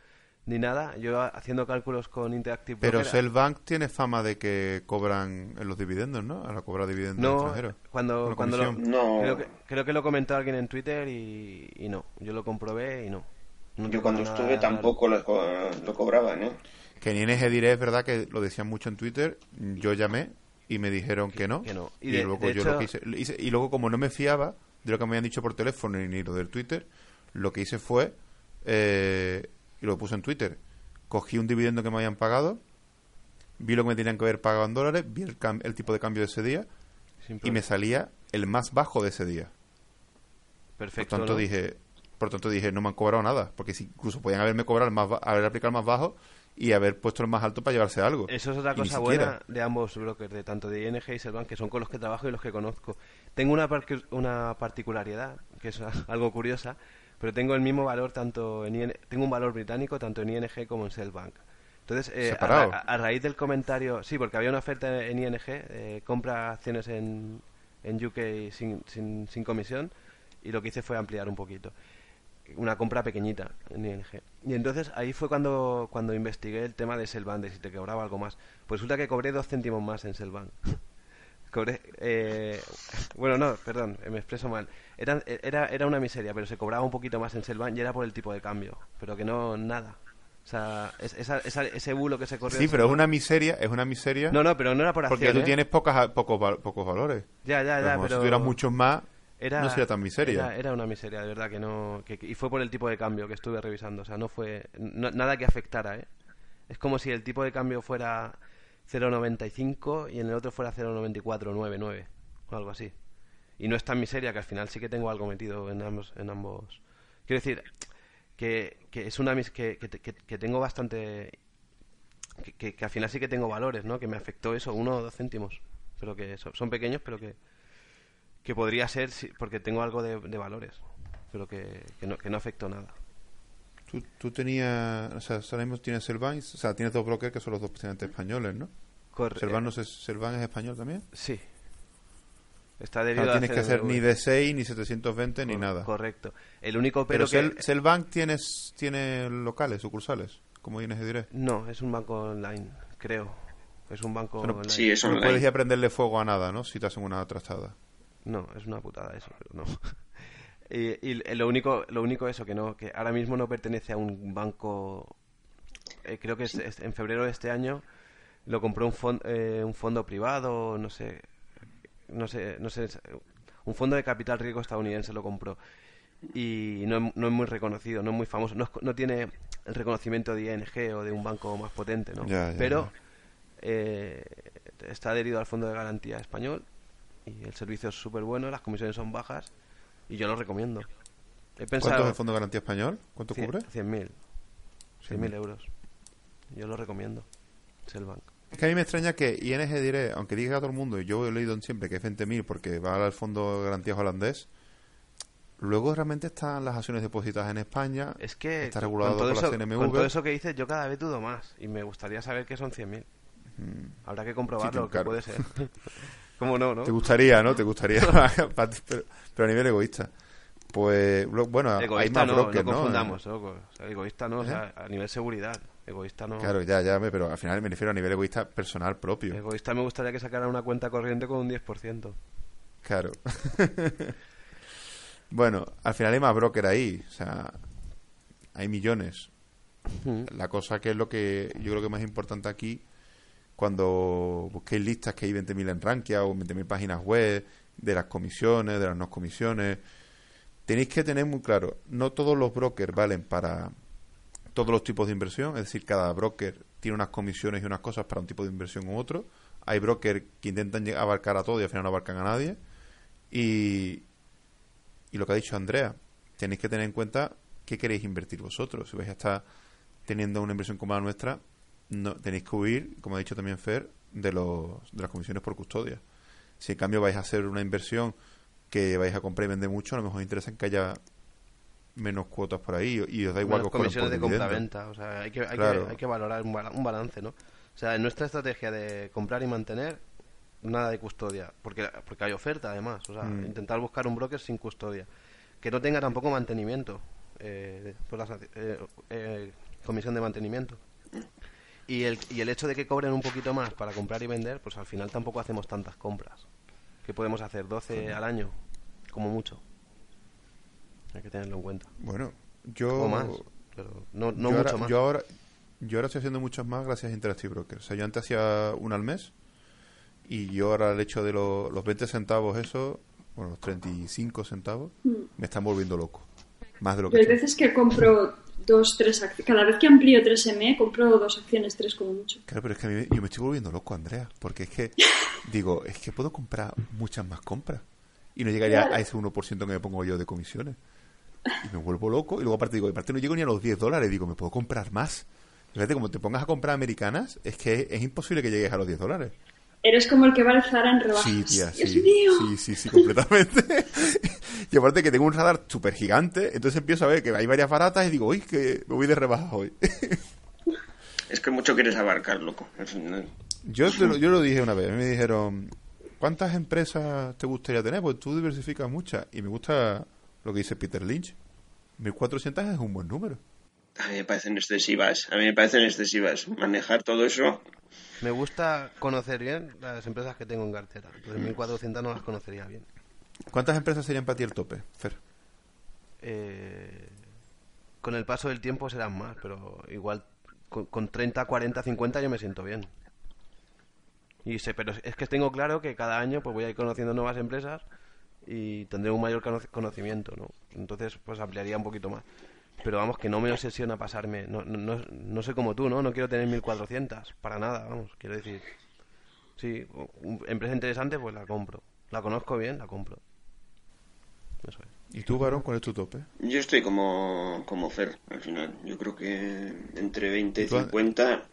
ni nada. Yo haciendo cálculos con Interactive
Pero Cellbank tiene fama de que cobran los dividendos, ¿no? A la cobra dividendos
no,
extranjeros.
Cuando, cuando lo, no. creo, que, creo que lo comentó alguien en Twitter y, no. Yo lo comprobé y no.
yo cuando estuve tampoco lo, lo cobraban, ¿eh?
Que ni en ese diré es verdad que lo decían mucho en Twitter. Yo llamé y me dijeron que no. Y, luego yo lo hice, Y luego, como no me fiaba de lo que me habían dicho por teléfono ni lo del Twitter, lo que hice fue. Eh, y lo puse en Twitter. Cogí un dividendo que me habían pagado, vi lo que me tenían que haber pagado en dólares, vi el, el tipo de cambio de ese día y me salía el más bajo de ese día.
Perfecto.
Por tanto dije, por tanto dije, no me han cobrado nada, porque si incluso podían haberme cobrado el más haber aplicado el más bajo y haber puesto el más alto para llevarse algo.
Eso es otra cosa buena de ambos brokers, de tanto de ING y Selbank, que son con los que trabajo y los que conozco. Tengo una, una particularidad, que es (laughs) algo curiosa, pero tengo el mismo valor tanto en tengo un valor británico tanto en ING como en Cellbank. Entonces, eh, a, raíz del comentario, sí, porque había una oferta en ING, eh, compra acciones en, en UK sin, sin, sin, comisión, y lo que hice fue ampliar un poquito. Una compra pequeñita en ING. Y entonces ahí fue cuando, cuando investigué el tema de Cellbank, de si te cobraba algo más. Pues resulta que cobré dos céntimos más en Cellbank. (laughs) Cobré, eh, bueno, no, perdón, me expreso mal. Era, era, era una miseria, pero se cobraba un poquito más en Selvan y era por el tipo de cambio. Pero que no, nada. O sea, es- esa- esa- ese bulo que se corrió...
Sí, pero es una miseria, es una miseria
No, no, pero no era por
porque
acción,
tú
¿eh?
tienes pocas, pocos, pocos valores.
Ya, ya, ya,
Como
pero...
Si tuvieras muchos más,
Era,
no sería tan miseria.
Era, era una miseria, de verdad, que no... que- y fue por el tipo de cambio que estuve revisando. O sea, no fue... no- nada que afectara, ¿eh? Es como si el tipo de cambio fuera 0,95 y en el otro fuera 0,9499 o algo así. Y no es tan miseria que al final sí que tengo algo metido en ambos... En ambos. Quiero decir que, que es una... mis- que, que, que- tengo bastante... Que, al final sí que tengo valores, ¿no? Que me afectó eso, uno o dos céntimos. Pero que son, son pequeños, pero que que podría ser porque tengo algo de, de valores, pero que, que, no, que no afectó nada.
Tú, tú tenías, o sea, ahora mismo tienes Servan, o sea, tienes dos brokers que son los dos presidentes españoles, ¿no?
Corre-
Servan, no ¿Servan es español también?
Sí. Está debido
no
a
tienes que hacer ni D6, ni 720, ni
Cor-
nada.
Correcto. El único
Pero,
pero, que...
Sel- Selbank tienes, tiene locales, sucursales, como ING diré.
No, es un banco online, creo. Es un banco
Bueno,
online.
Sí, es
No
online.
puedes ir a prenderle fuego a nada, ¿no? Si te hacen una trastada.
No, es una putada eso, no. (laughs) y, y lo único lo único eso que no que ahora mismo no pertenece a un banco eh, creo que es, es- en febrero de este año lo compró un fondo un fondo privado no sé no sé no sé un fondo de capital riesgo estadounidense lo compró y no, es- no es muy reconocido no es muy famoso no, es- no tiene el reconocimiento de ING o de un banco más potente no
Ya, ya,
pero
ya.
eh, está adherido al fondo de garantía español y el servicio es súper bueno, las comisiones son bajas y yo lo recomiendo. He
¿Cuánto es
pensado
el Fondo de Garantía Español? ¿Cuánto
cien-
cubre?
100.000, 100.000
100.000.
euros. Yo lo recomiendo. Es el banco.
Es que a mí me extraña que ING diré, aunque diga a todo el mundo, y yo he leído siempre que es 20.000 porque va al Fondo de Garantía holandés, luego realmente están las acciones depositadas en España,
Es que
está
con
regulado
todo
por la
eso,
CNMV.
con todo eso que dices, yo cada vez dudo más y me gustaría saber que son 100.000. Habrá que comprobarlo,
Sí,
que puede ser. (laughs) ¿Cómo no, no?
Te gustaría, ¿no? Te gustaría, (laughs) (laughs) pero, pero a nivel egoísta. Pues, bueno, hay
Egoísta
más
no,
brokers,
no
¿no?
confundamos, loco. O sea, egoísta no, o
¿Eh?
sea, a nivel seguridad. Egoísta no.
Claro, ya, ya, pero al final me refiero a nivel egoísta personal propio.
Egoísta me gustaría que sacara una cuenta corriente con un 10%.
Claro. (laughs) bueno, al final hay más broker ahí, o sea, hay millones. La cosa que es lo que yo creo que es más importante aquí, cuando busquéis listas que hay 20.000 en Rankia o 20.000 páginas web, de las comisiones, de las no comisiones, tenéis que tener muy claro, no todos los brokers valen para todos los tipos de inversión, es decir, cada broker tiene unas comisiones y unas cosas para un tipo de inversión u otro. Hay brokers que intentan abarcar a todo y al final no abarcan a nadie. Y, y lo que ha dicho Andrea, tenéis que tener en cuenta qué queréis invertir vosotros. Si vais a estar teniendo una inversión como la nuestra, no, tenéis que huir, como ha dicho también Fer, de, los, de las comisiones por custodia. Si en cambio vais a hacer una inversión que vais a comprar y vender mucho, a lo mejor interesa que haya menos cuotas por ahí y os da igual que os
comisiones de compra-venta. O sea, hay que, hay,
Claro.
que, hay que valorar un balance, ¿no? O sea, en nuestra estrategia de comprar y mantener, nada de custodia. Porque, porque hay oferta, además. O sea,
Mm.
intentar buscar un broker sin custodia. Que no tenga tampoco mantenimiento. eh, por las, eh, eh, comisión de mantenimiento. Y el, y el hecho de que cobren un poquito más para comprar y vender, pues al final tampoco hacemos tantas compras. Que podemos hacer 12 al año, como mucho. Hay que tenerlo en cuenta.
Bueno, yo...
O más, pero no, no
yo
mucho
ahora,
más.
Yo ahora, yo ahora estoy haciendo muchas más gracias a Interactive Brokers. O sea, yo antes hacía una al mes y yo ahora el hecho de lo- los 20 centavos, eso, bueno, los 35 centavos, me están volviendo loco. Más de lo que...
hay veces que compro dos, tres acciones. Cada vez que amplío 3M, compro dos acciones, tres como mucho.
Claro, pero es que a mí, yo me estoy volviendo loco, Andrea, porque es que, (laughs) digo, es que puedo comprar muchas más compras y no llegaría
Claro.
a ese 1% que me pongo yo de comisiones. Y me vuelvo loco y luego aparte digo, aparte no llego ni a los 10 dólares, digo, me puedo comprar más. Fíjate, como te pongas a comprar americanas, es que es imposible que llegues a los 10 dólares.
Eres como el que va al Zara en rebajas.
Sí, tía,
¡Dios
sí.
mío!
Sí, sí, sí, completamente. (laughs) y aparte que tengo un radar súper gigante, entonces empiezo a ver que hay varias baratas y digo, uy, que me voy de rebajas hoy. (laughs)
Es que mucho quieres abarcar, loco. Al final.
yo, te lo, yo lo dije una vez, me dijeron, ¿cuántas empresas te gustaría tener? Pues tú diversificas muchas. Y me gusta lo que dice Peter Lynch. 1400 es un buen número.
A mí me parecen excesivas. A mí me parecen excesivas. Manejar todo eso.
Me gusta conocer bien las empresas que tengo en cartera. Entonces 1400 no las conocería bien.
¿Cuántas empresas serían para ti el tope, Fer?
Eh, con el paso del tiempo serán más, pero igual con, con 30, 40, 50 yo me siento bien. Y sé, pero es que tengo claro que cada año pues voy a ir conociendo nuevas empresas y tendré un mayor cono- conocimiento, ¿no? Entonces, pues ampliaría un poquito más. Pero vamos, que no me obsesiona pasarme. No, no, no, sé como tú, ¿no? No quiero tener 1400, para nada, vamos. Quiero decir, sí, empresa interesante, pues la compro. La conozco bien, la compro. Eso es.
¿Y tú, Varón, cuál es tu tope?
Yo estoy como, como Fer, al final. Yo creo que entre 20 y
¿Tú has-
50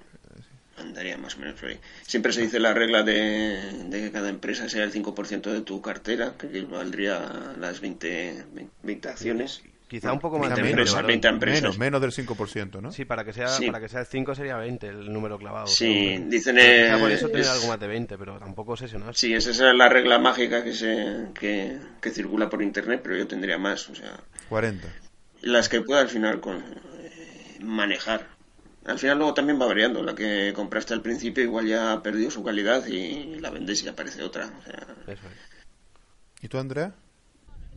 andaría más o menos por ahí. Siempre se dice la regla de, de que cada empresa sea el 5% de tu cartera, que valdría las 20, 20 acciones.
Quizá un poco más
20
de
menos,
empresas,
varón.
20 empresas.
Menos, menos del 5%, ¿no?
Sí, para que sea
Sí.
para que sea el 5 sería 20 el número clavado.
Sí, dicen,
quizá por
eh,
eso tener
es-
algo más de 20, pero tampoco obsesionarse.
Sí, esa es la regla mágica que se que, que circula por internet, pero yo tendría más, o sea,
40.
las que pueda al final con, eh, manejar. Al final luego también va variando, la que compraste al principio igual ya ha perdido su calidad y la vendes y aparece otra. O sea,
Eso es.
¿Y tú, Andrea?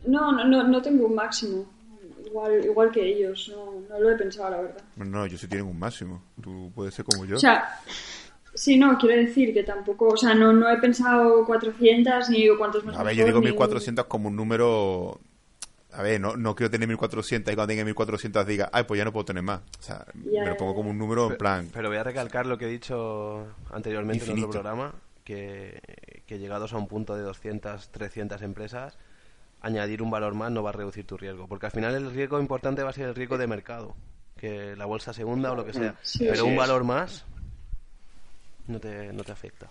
No, no, no, no tengo un máximo. Igual, igual que ellos, no, no lo he pensado, la verdad.
No, yo sí tienen un máximo. Tú puedes ser como yo.
O sea, sí, no, quiero decir que tampoco, o sea, no, no he pensado 400 ni digo cuántos más
A ver, yo digo
ni-
1400 como un número... A ver, no, no quiero tener 1400 y cuando tenga 1400 diga, ay, pues ya no puedo tener más. O sea,
Ya,
me lo pongo como un número en plan...
Pero voy a recalcar lo que he dicho anteriormente en
Infinito.
otro programa, que, que llegados a un punto de 200, 300 empresas, añadir un valor más no va a reducir tu riesgo. Porque al final el riesgo importante va a ser el riesgo de mercado, que la bolsa segunda o lo que sea.
Sí,
Pero un
es.
valor más no te, no te afecta.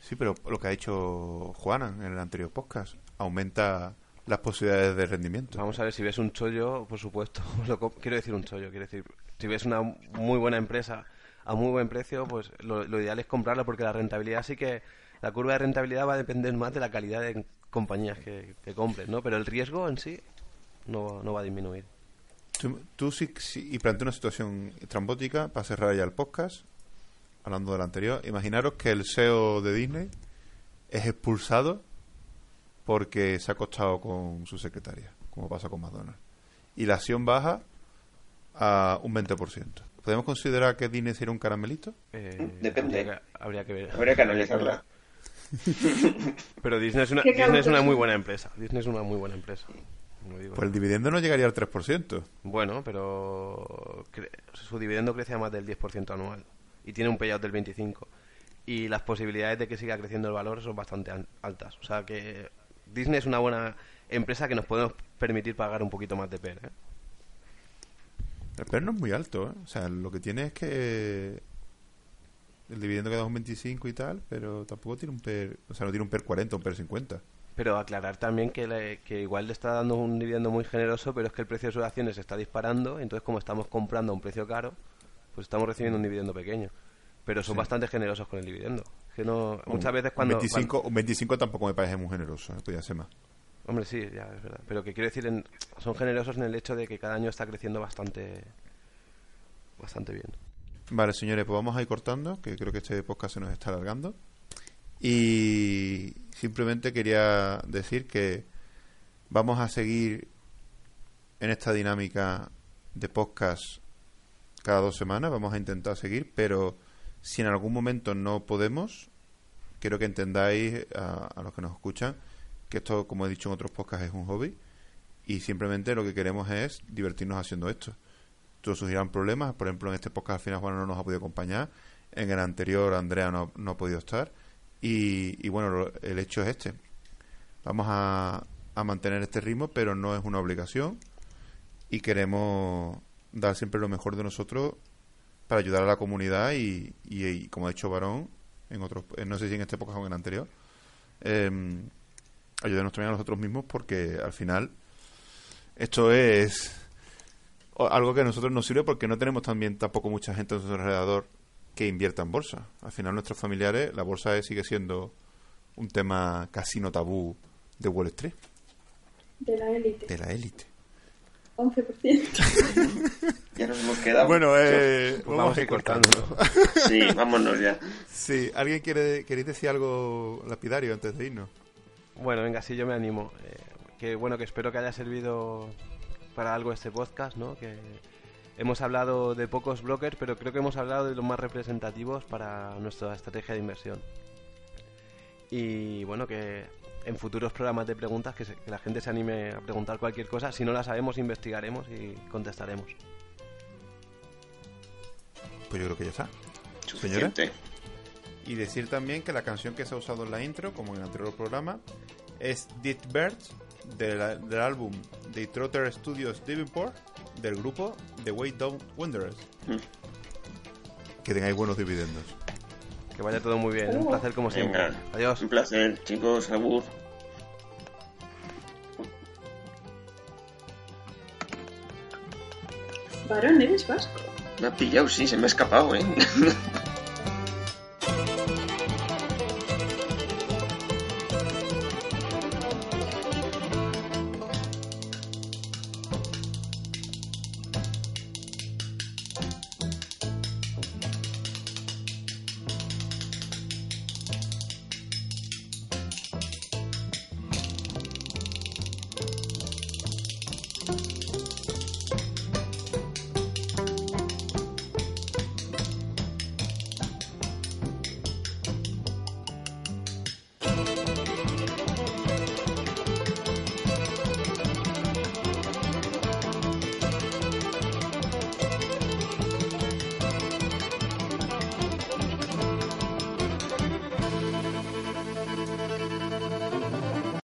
Sí, pero lo que ha dicho Juana en el anterior podcast aumenta las posibilidades de rendimiento.
Vamos a ver, si ves un chollo, por supuesto, (laughs) lo co- quiero decir un chollo, quiero decir, si ves una muy buena empresa a muy buen precio, pues lo, lo ideal es comprarla porque la rentabilidad sí que, la curva de rentabilidad va a depender más de la calidad de compañías que, que compres, ¿no? Pero el riesgo en sí no, no va a disminuir.
Tú, tú sí, sí- y planteo una situación trambótica para cerrar ya el podcast, hablando del anterior. Imaginaros que el CEO de Disney es expulsado porque se ha acostado con su secretaria, como pasa con McDonald's. Y la acción baja a un 20%. ¿Podemos considerar que Disney sería un caramelito?
Eh,
Depende.
Habría que, habría que ver.
habría que analizarla. (laughs)
Pero Disney es, una,
¿Qué
Disney es una muy buena empresa. Disney es una muy buena empresa. Digo
Pues el dividendo no llegaría al 3%.
Bueno, pero cre- su dividendo crece a más del 10% anual y tiene un payout del 25%. Y las posibilidades de que siga creciendo el valor son bastante an- altas. O sea que Disney es una buena empresa que nos podemos permitir pagar un poquito más de PER. ¿eh?
El PER no es muy alto, ¿eh? O sea, lo que tiene es que el dividendo queda un 25 y tal, pero tampoco tiene un PER, o sea, no tiene un PER 40, un PER 50.
Pero aclarar también que, le- que igual le está dando un dividendo muy generoso, pero es que el precio de sus acciones se está disparando. Entonces, como estamos comprando a un precio caro, pues estamos recibiendo un dividendo pequeño. Pero son
Sí.
bastante generosos con el dividendo. Que no, muchas veces cuando...
Un 25, un 25 tampoco me parece muy generoso, ¿eh? podría ser más.
Hombre, sí, ya es verdad. Pero que quiero decir, en- son generosos en el hecho de que cada año está creciendo bastante, bastante bien.
Vale, señores, pues vamos a ir cortando, que creo que este podcast se nos está alargando. Y simplemente quería decir que vamos a seguir en esta dinámica de podcast cada dos semanas, vamos a intentar seguir, pero si en algún momento no podemos, quiero que entendáis a, a los que nos escuchan que esto, como he dicho en otros podcasts, es un hobby y simplemente lo que queremos es divertirnos haciendo esto. Todos surgirán problemas, por ejemplo, en este podcast al final Juan no nos ha podido acompañar, en el anterior Andrea no, no ha podido estar. Y, bueno, lo- el hecho es este. Vamos a, a mantener este ritmo, pero no es una obligación. Y queremos dar siempre lo mejor de nosotros para ayudar a la comunidad y, y- como ha dicho Varón, en otros, eh, no sé si en este podcast o en el anterior, eh, ayudarnos también a nosotros mismos porque al final esto es algo que a nosotros nos sirve porque no tenemos también tampoco mucha gente a nuestro alrededor que invierta en bolsa. Al final nuestros familiares, la bolsa sigue siendo un tema casi no tabú de Wall Street,
De la élite.
de la élite.
11%. (laughs)
Ya nos hemos quedado.
Bueno, eh,
Pues vamos a ir cortando.
Sí, vámonos ya.
Sí, ¿alguien quiere queréis decir algo lapidario antes de irnos?
Bueno, venga, sí, yo me animo. Eh, que bueno, que espero que haya servido para algo este podcast, ¿no? Que, hemos hablado de pocos brokers, pero creo que hemos hablado de los más representativos para nuestra estrategia de inversión. Y bueno, que en futuros programas de preguntas que, que la gente se anime a preguntar cualquier cosa. Si no la sabemos, investigaremos y contestaremos.
Pues yo creo que ya está.
Suficiente.
Y decir también que la canción que se ha usado en la intro, como en el anterior programa, es Dead Birds del, del álbum The Trotter Studios Davenport del grupo The Way Down Wanderers.
Mm.
Que tengáis buenos dividendos.
Que vaya todo muy bien. Un placer como siempre.
Venga,
Adiós.
Un placer, chicos. Agur.
Varón, eres vasco.
Me ha pillado, sí, se me ha escapado, ¿eh? (laughs)